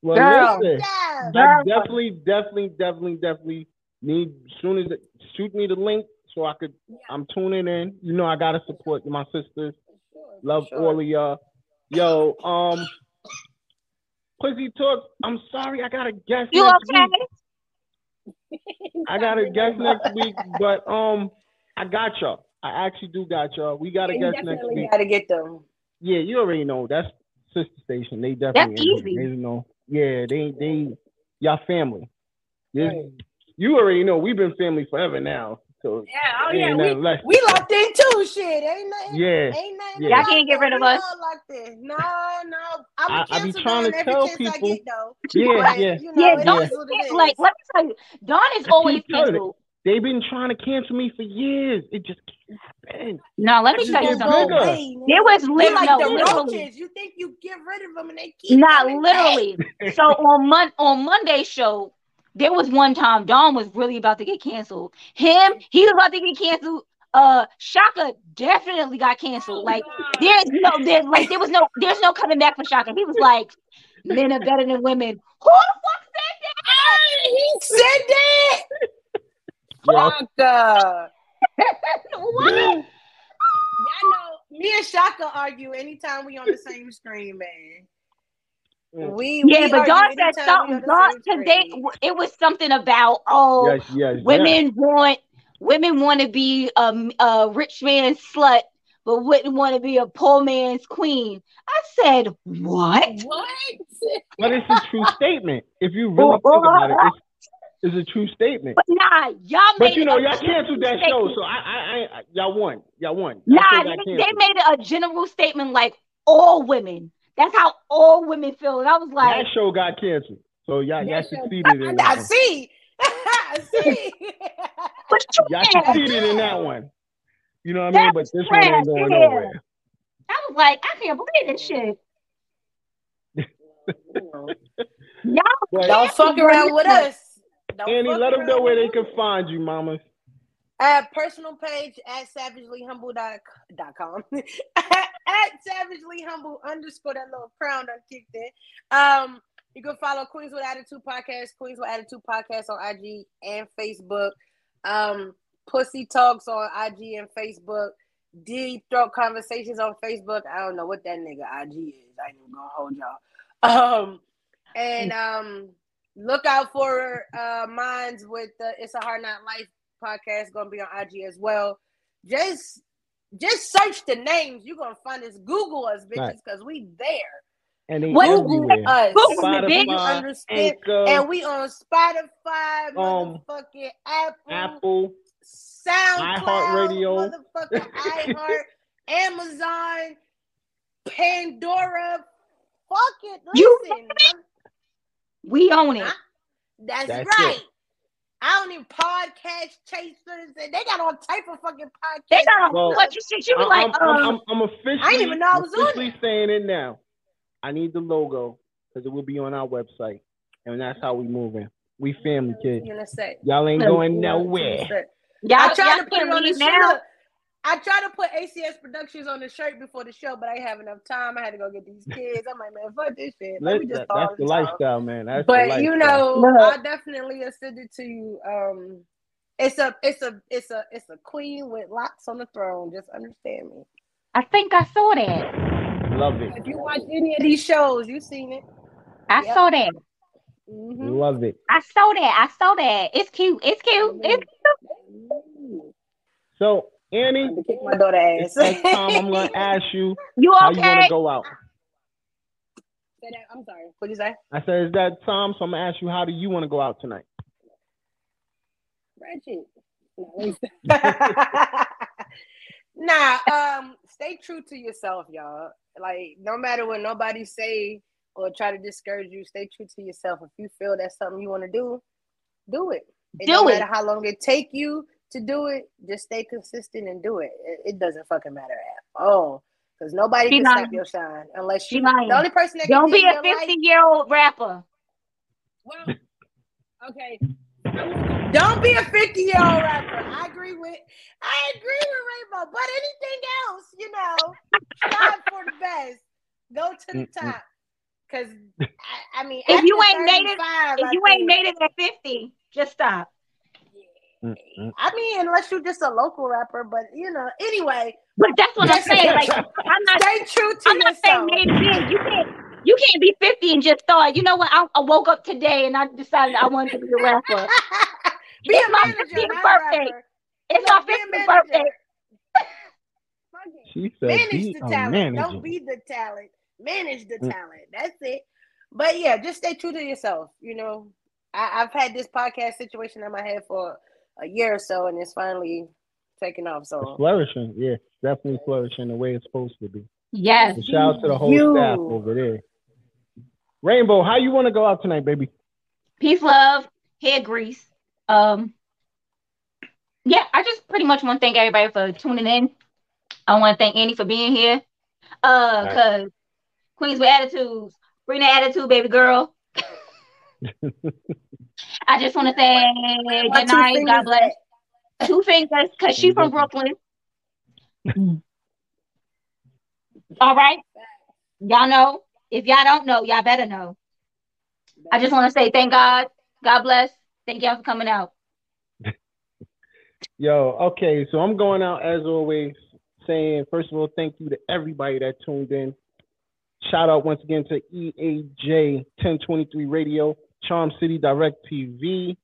Well, Girl. listen, Jobs. I Girl. definitely, definitely, definitely, definitely need soon as it, shoot me the link so I could. I'm tuning in. You know, I gotta support my sisters. Sure, Love sure. all of y'all. Yo, um, Pussy Talk. I'm sorry, I got a guest You next okay? week. I got a guest next week, but um, I got y'all. I actually do got y'all. We got a guest next week. gotta get them. Yeah, you already know. That's sister station. They definitely. in easy. They know. Yeah, they they y'all family. Yeah, Right. You already know we've been family forever now. So Yeah, oh Ain't yeah, nothing we, left. we locked in too. Shit, ain't nothing. yeah, Ain't nothing. Yeah. Y'all locked can't get rid of us. locked in. No, no. I'm I- a I be trying to tell people. Get though. yeah, But, yeah. You know, Yeah, it Don is what it is. Like, let me tell you, Don is always keep canceled. They've been trying to cancel me for years. It just can't happen. No, let me tell you something. bigger. Hey. There was You lit- like no, the literally. roaches. You think you get rid of them and they keep Not coming back. literally. So on Mon on Monday's show, there was one time Don was really about to get canceled. Him, he was about to get canceled. Uh, Shaka definitely got canceled. Like there's no, there like there was no, there's no coming back for Shaka. He was like, men are better than women. Who the fuck said that. Yeah, Shaka. said that? what? Y'all know, me and Shaka argue anytime we on the same screen, man. Mm. We Yeah, we but argue Don said something. on the Don, same because they, screen. it was something about oh, yes, yes. yes. women want women want to be a, a rich man's slut but wouldn't want to be a poor man's queen i said what What? But it's a true statement. If you really think about it, it's, it's a true statement. but nah y'all But made you know, y'all canceled that show, so I, I, I, y'all won. Y'all won. Y'all nah they, they canceled. made a general statement like all women that's how all women feel and i was like that show got canceled, so y'all, y'all succeeded in that I one. see. I see. you Y'all succeeded in that one. You know what I mean? But this one ain't going yeah. nowhere. i was like i can't believe this shit y'all But Don't fuck around with us. Don't Annie, let them know where they can find you, mamas. At personal page at savagelyhumble.com. at savagelyhumble underscore that little crown done kicked in. Um, you can follow Queens with Attitude Podcast, Queens with Attitude Podcast on IG and Facebook. Um, Pussy Talks on IG and Facebook. Deep Throat Conversations on Facebook. I don't know what that nigga IG is. I ain't even gonna hold y'all. Um, and um, look out for uh minds with the It's a Hard Not Life podcast gonna be on IG as well. Just just search the names. You're gonna find us. Google us, bitches, Right. because we there. And they What- Google everywhere. us. Google me, You. Spotify, understand? Anchor, And we on Spotify, Um, motherfucking Apple, Apple. SoundCloud, iHeartRadio. motherfucking iHeart, Amazon, Pandora. Fuck it. You Listen, I'm- we own it Huh? that's, That's right. it. I don't need podcast chasers, and they got all type of fucking podcasts. they got a Well, whole bunch of shit you I- be like I'm, I'm, uh, I'm, I'm officially, I didn't even know I was on officially saying it now. I need the logo because it will be on our website, and that's how we moving. We family kids. You know, say. Y'all ain't going nowhere. y'all, I tried y'all to put it on the leave show. now Look, I tried to put ACS Productions on the shirt before the show, but I didn't have enough time. I had to go get these kids. I'm like, man, fuck this shit. Let me just that- call that's it the time. lifestyle, man. That's the But you know, Look. I definitely will send it to you. Um, it's a, it's a, it's a, it's a queen with locks on the throne. Just understand me. i think i saw that love it, If you watch any of these shows, you've seen it. i Yep. saw that Mm-hmm. love it. i saw that i saw that it's cute it's cute it's cute. So Annie, to kick my daughter ass. next time I'm gonna ask you You how you wanna go out. I'm sorry. What'd you say? I said, is that time? So I'm gonna ask you, how do you want to go out tonight? Ratchet. No, let me stop. nah, um, stay true to yourself, y'all. Like, no matter what nobody say or try to discourage you, stay true to yourself. If you feel that's something you want to do, do it. It Do don't it. matter how long it take you to do it. Just stay consistent and do it. It, it doesn't fucking matter at all. Because nobody She can stop lying. your shine unless She you. lying. The only person that Don't can be a 50 year old rapper. Well, okay. Don't be a 50 year old rapper. I agree with I agree with Rainbow, but anything else, you know, strive for the best. Go to the top. Cause I, I mean, If you ain't made it- If I you ain't made it at 50, just stop. Mm-mm. I mean, unless you're just a local rapper, but you know, anyway, But that's what I'm saying. Like, I'm not stay true to I'm not saying yourself. made it. You can't you can't be 50 and just thought, you know what, I, I woke up today and I decided I wanted to be a rapper. be It's a my manager, 50th not a birthday. rapper. It's my Look, be a 50th birthday. She said, manage be the talent. manager. Don't be the talent. Manage the Mm. talent. That's it. But yeah, just stay true to yourself. You know, I, I've had this podcast situation in my head for a year or so, and it's finally taking off. It's So flourishing. Yeah, definitely flourishing the way it's supposed to be. Yes. So shout out to the whole You. staff over there. Rainbow, how you want to go out tonight, baby? Peace, love, hair grease. Um, yeah, I just pretty much want to thank everybody for tuning in. I want to thank Annie for being here. Uh, Right. cause Queens with attitudes, bring the attitude, baby girl. I just want to say My good night, fingers God bless. Two fingers, cause she from mm-hmm. Brooklyn. All right, y'all know. If y'all don't know, y'all better know. I just want to say thank God, God bless. Thank y'all for coming out. Yo, okay, so I'm going out as always, saying first of all, thank you to everybody that tuned in. Shout out once again to EAJ 1023 Radio, Charm City Direct TV,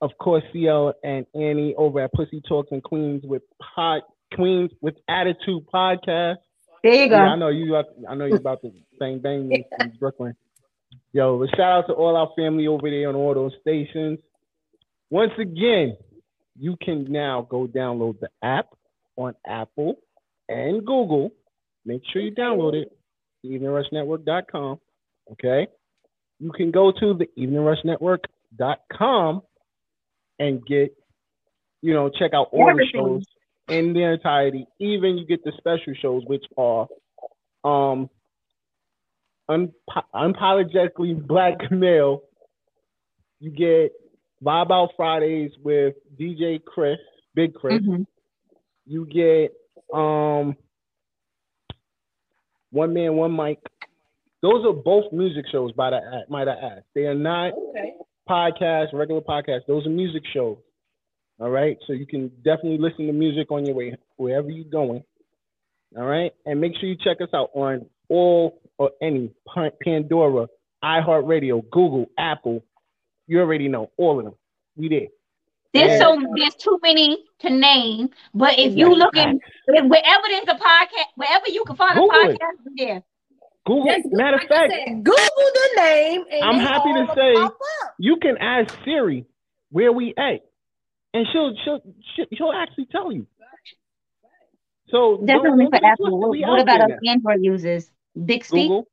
of course, CL and Annie over at Pussy Talks and Queens with Pod Queens with Attitude Podcast. There you go. Yeah, I know you. I know you're about to bang bang me from Brooklyn. Yo, but shout out to all our family over there on all those stations. Once again, you can now go download the app on Apple and Google. Make sure you download it. EveningRushNetwork.com. Okay. You can go to the EveningRushNetwork.com and get, you know, check out all Everything. the shows in their entirety. Even you get the special shows, which are um unpo- unapologetically black male. You get Vibe Out Fridays with DJ Chris, Big Chris. Mhm. You get um One Man, One Mic. Those are both music shows by the might I add. They are not Okay. podcasts, regular podcasts. Those are music shows. All right. So you can definitely listen to music on your way wherever you're going. All right. And make sure you check us out on all or any Pandora, iHeartRadio, Google, Apple. You already know all of them. We there. There's so there's too many to name, but if you look looking wherever there's a podcast, wherever you can find a Google it. podcast, it's there. Google. Just Matter of like I fact, said, Google the name. And I'm happy to say- you can ask Siri where we at, and she'll she'll she'll, she'll actually tell you. So don't- Definitely don't for Apple. What, what about us. Android users? Bixby. Google,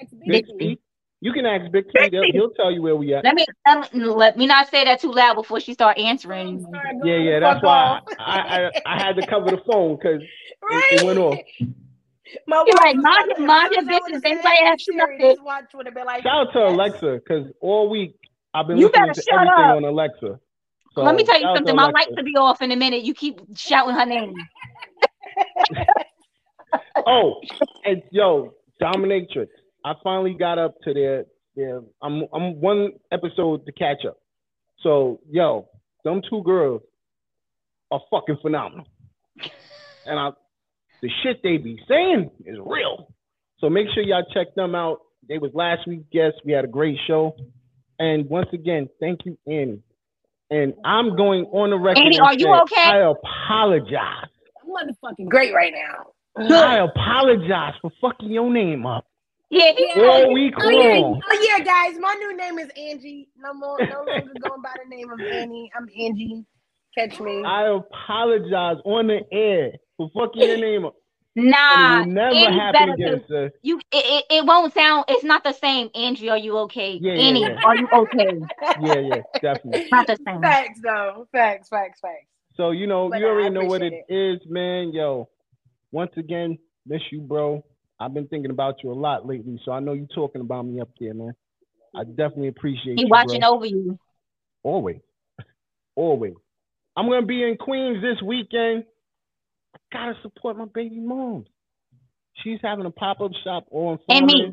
Ask Big Big Bixby. You can ask Big T. He'll, he'll tell you where we at. Let me let me, let me not say that too loud before she start answering. Yeah, yeah. That's why. I, I, I had to cover the phone because right. it went off. My You're wife like, was mind like, your- if mind I your was business. say Anybody that ask you nothing? Watch would have been like, shout out to. Alexa because all week I've been You listening better to shut everything up. on Alexa. So let me tell you shout out to something. My lights will be off in a minute. You keep shouting her name. Oh, and yo, Dominatrix. I finally got up to their their. I'm I'm one episode to catch up. So yo, them two girls are fucking phenomenal, and I the shit they be saying is real. So make sure y'all check them out. They was last week's guests. We had a great show, and once again, thank you, Annie, and I'm going on the record. Andy, and are you okay? I apologize. I'm motherfucking great right now. I apologize for fucking your name up Yeah, Yeah. all week Oh yeah, long. oh yeah, guys. My new name is Angie. No more, no longer going by the name of Annie. I'm Angie. Catch me. I apologize on the air for fucking your name up. Nah, it will never Andy's happen better again, 'cause sir. You, it, it, it won't sound. It's not the same. Angie, are you okay? Yeah, yeah, Annie, yeah. are you okay? Yeah, yeah, definitely. Not the same. Facts though. Facts. Facts. Facts. So you know, But you already know what it appreciate is, man. Yo, once again, miss you, bro. I've been thinking about you a lot lately, so I know you're talking about me up there, man. I definitely appreciate He you, watching bro. over you. Always, always. I'm gonna be in Queens this weekend. I gotta support my baby mom. She's having a pop up shop on And me.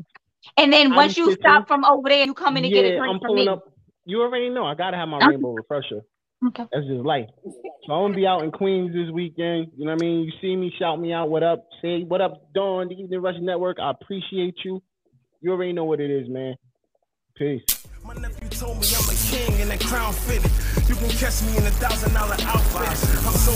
And then I'm once you kissing. stop from over there, you come in and yeah, get a drink I'm from pulling me. up. You already know I gotta have my Okay. rainbow refresher. Okay. That's just life. So I'm gonna be out in Queens this weekend. You know what I mean? You see me, shout me out. What up? Say what up, Don, the Evening Rush Network. I appreciate you. You already know what it is, man. Peace. My nephew told me I'm a king and that crown fitted. You can catch me in a thousand dollar outfit. I'm so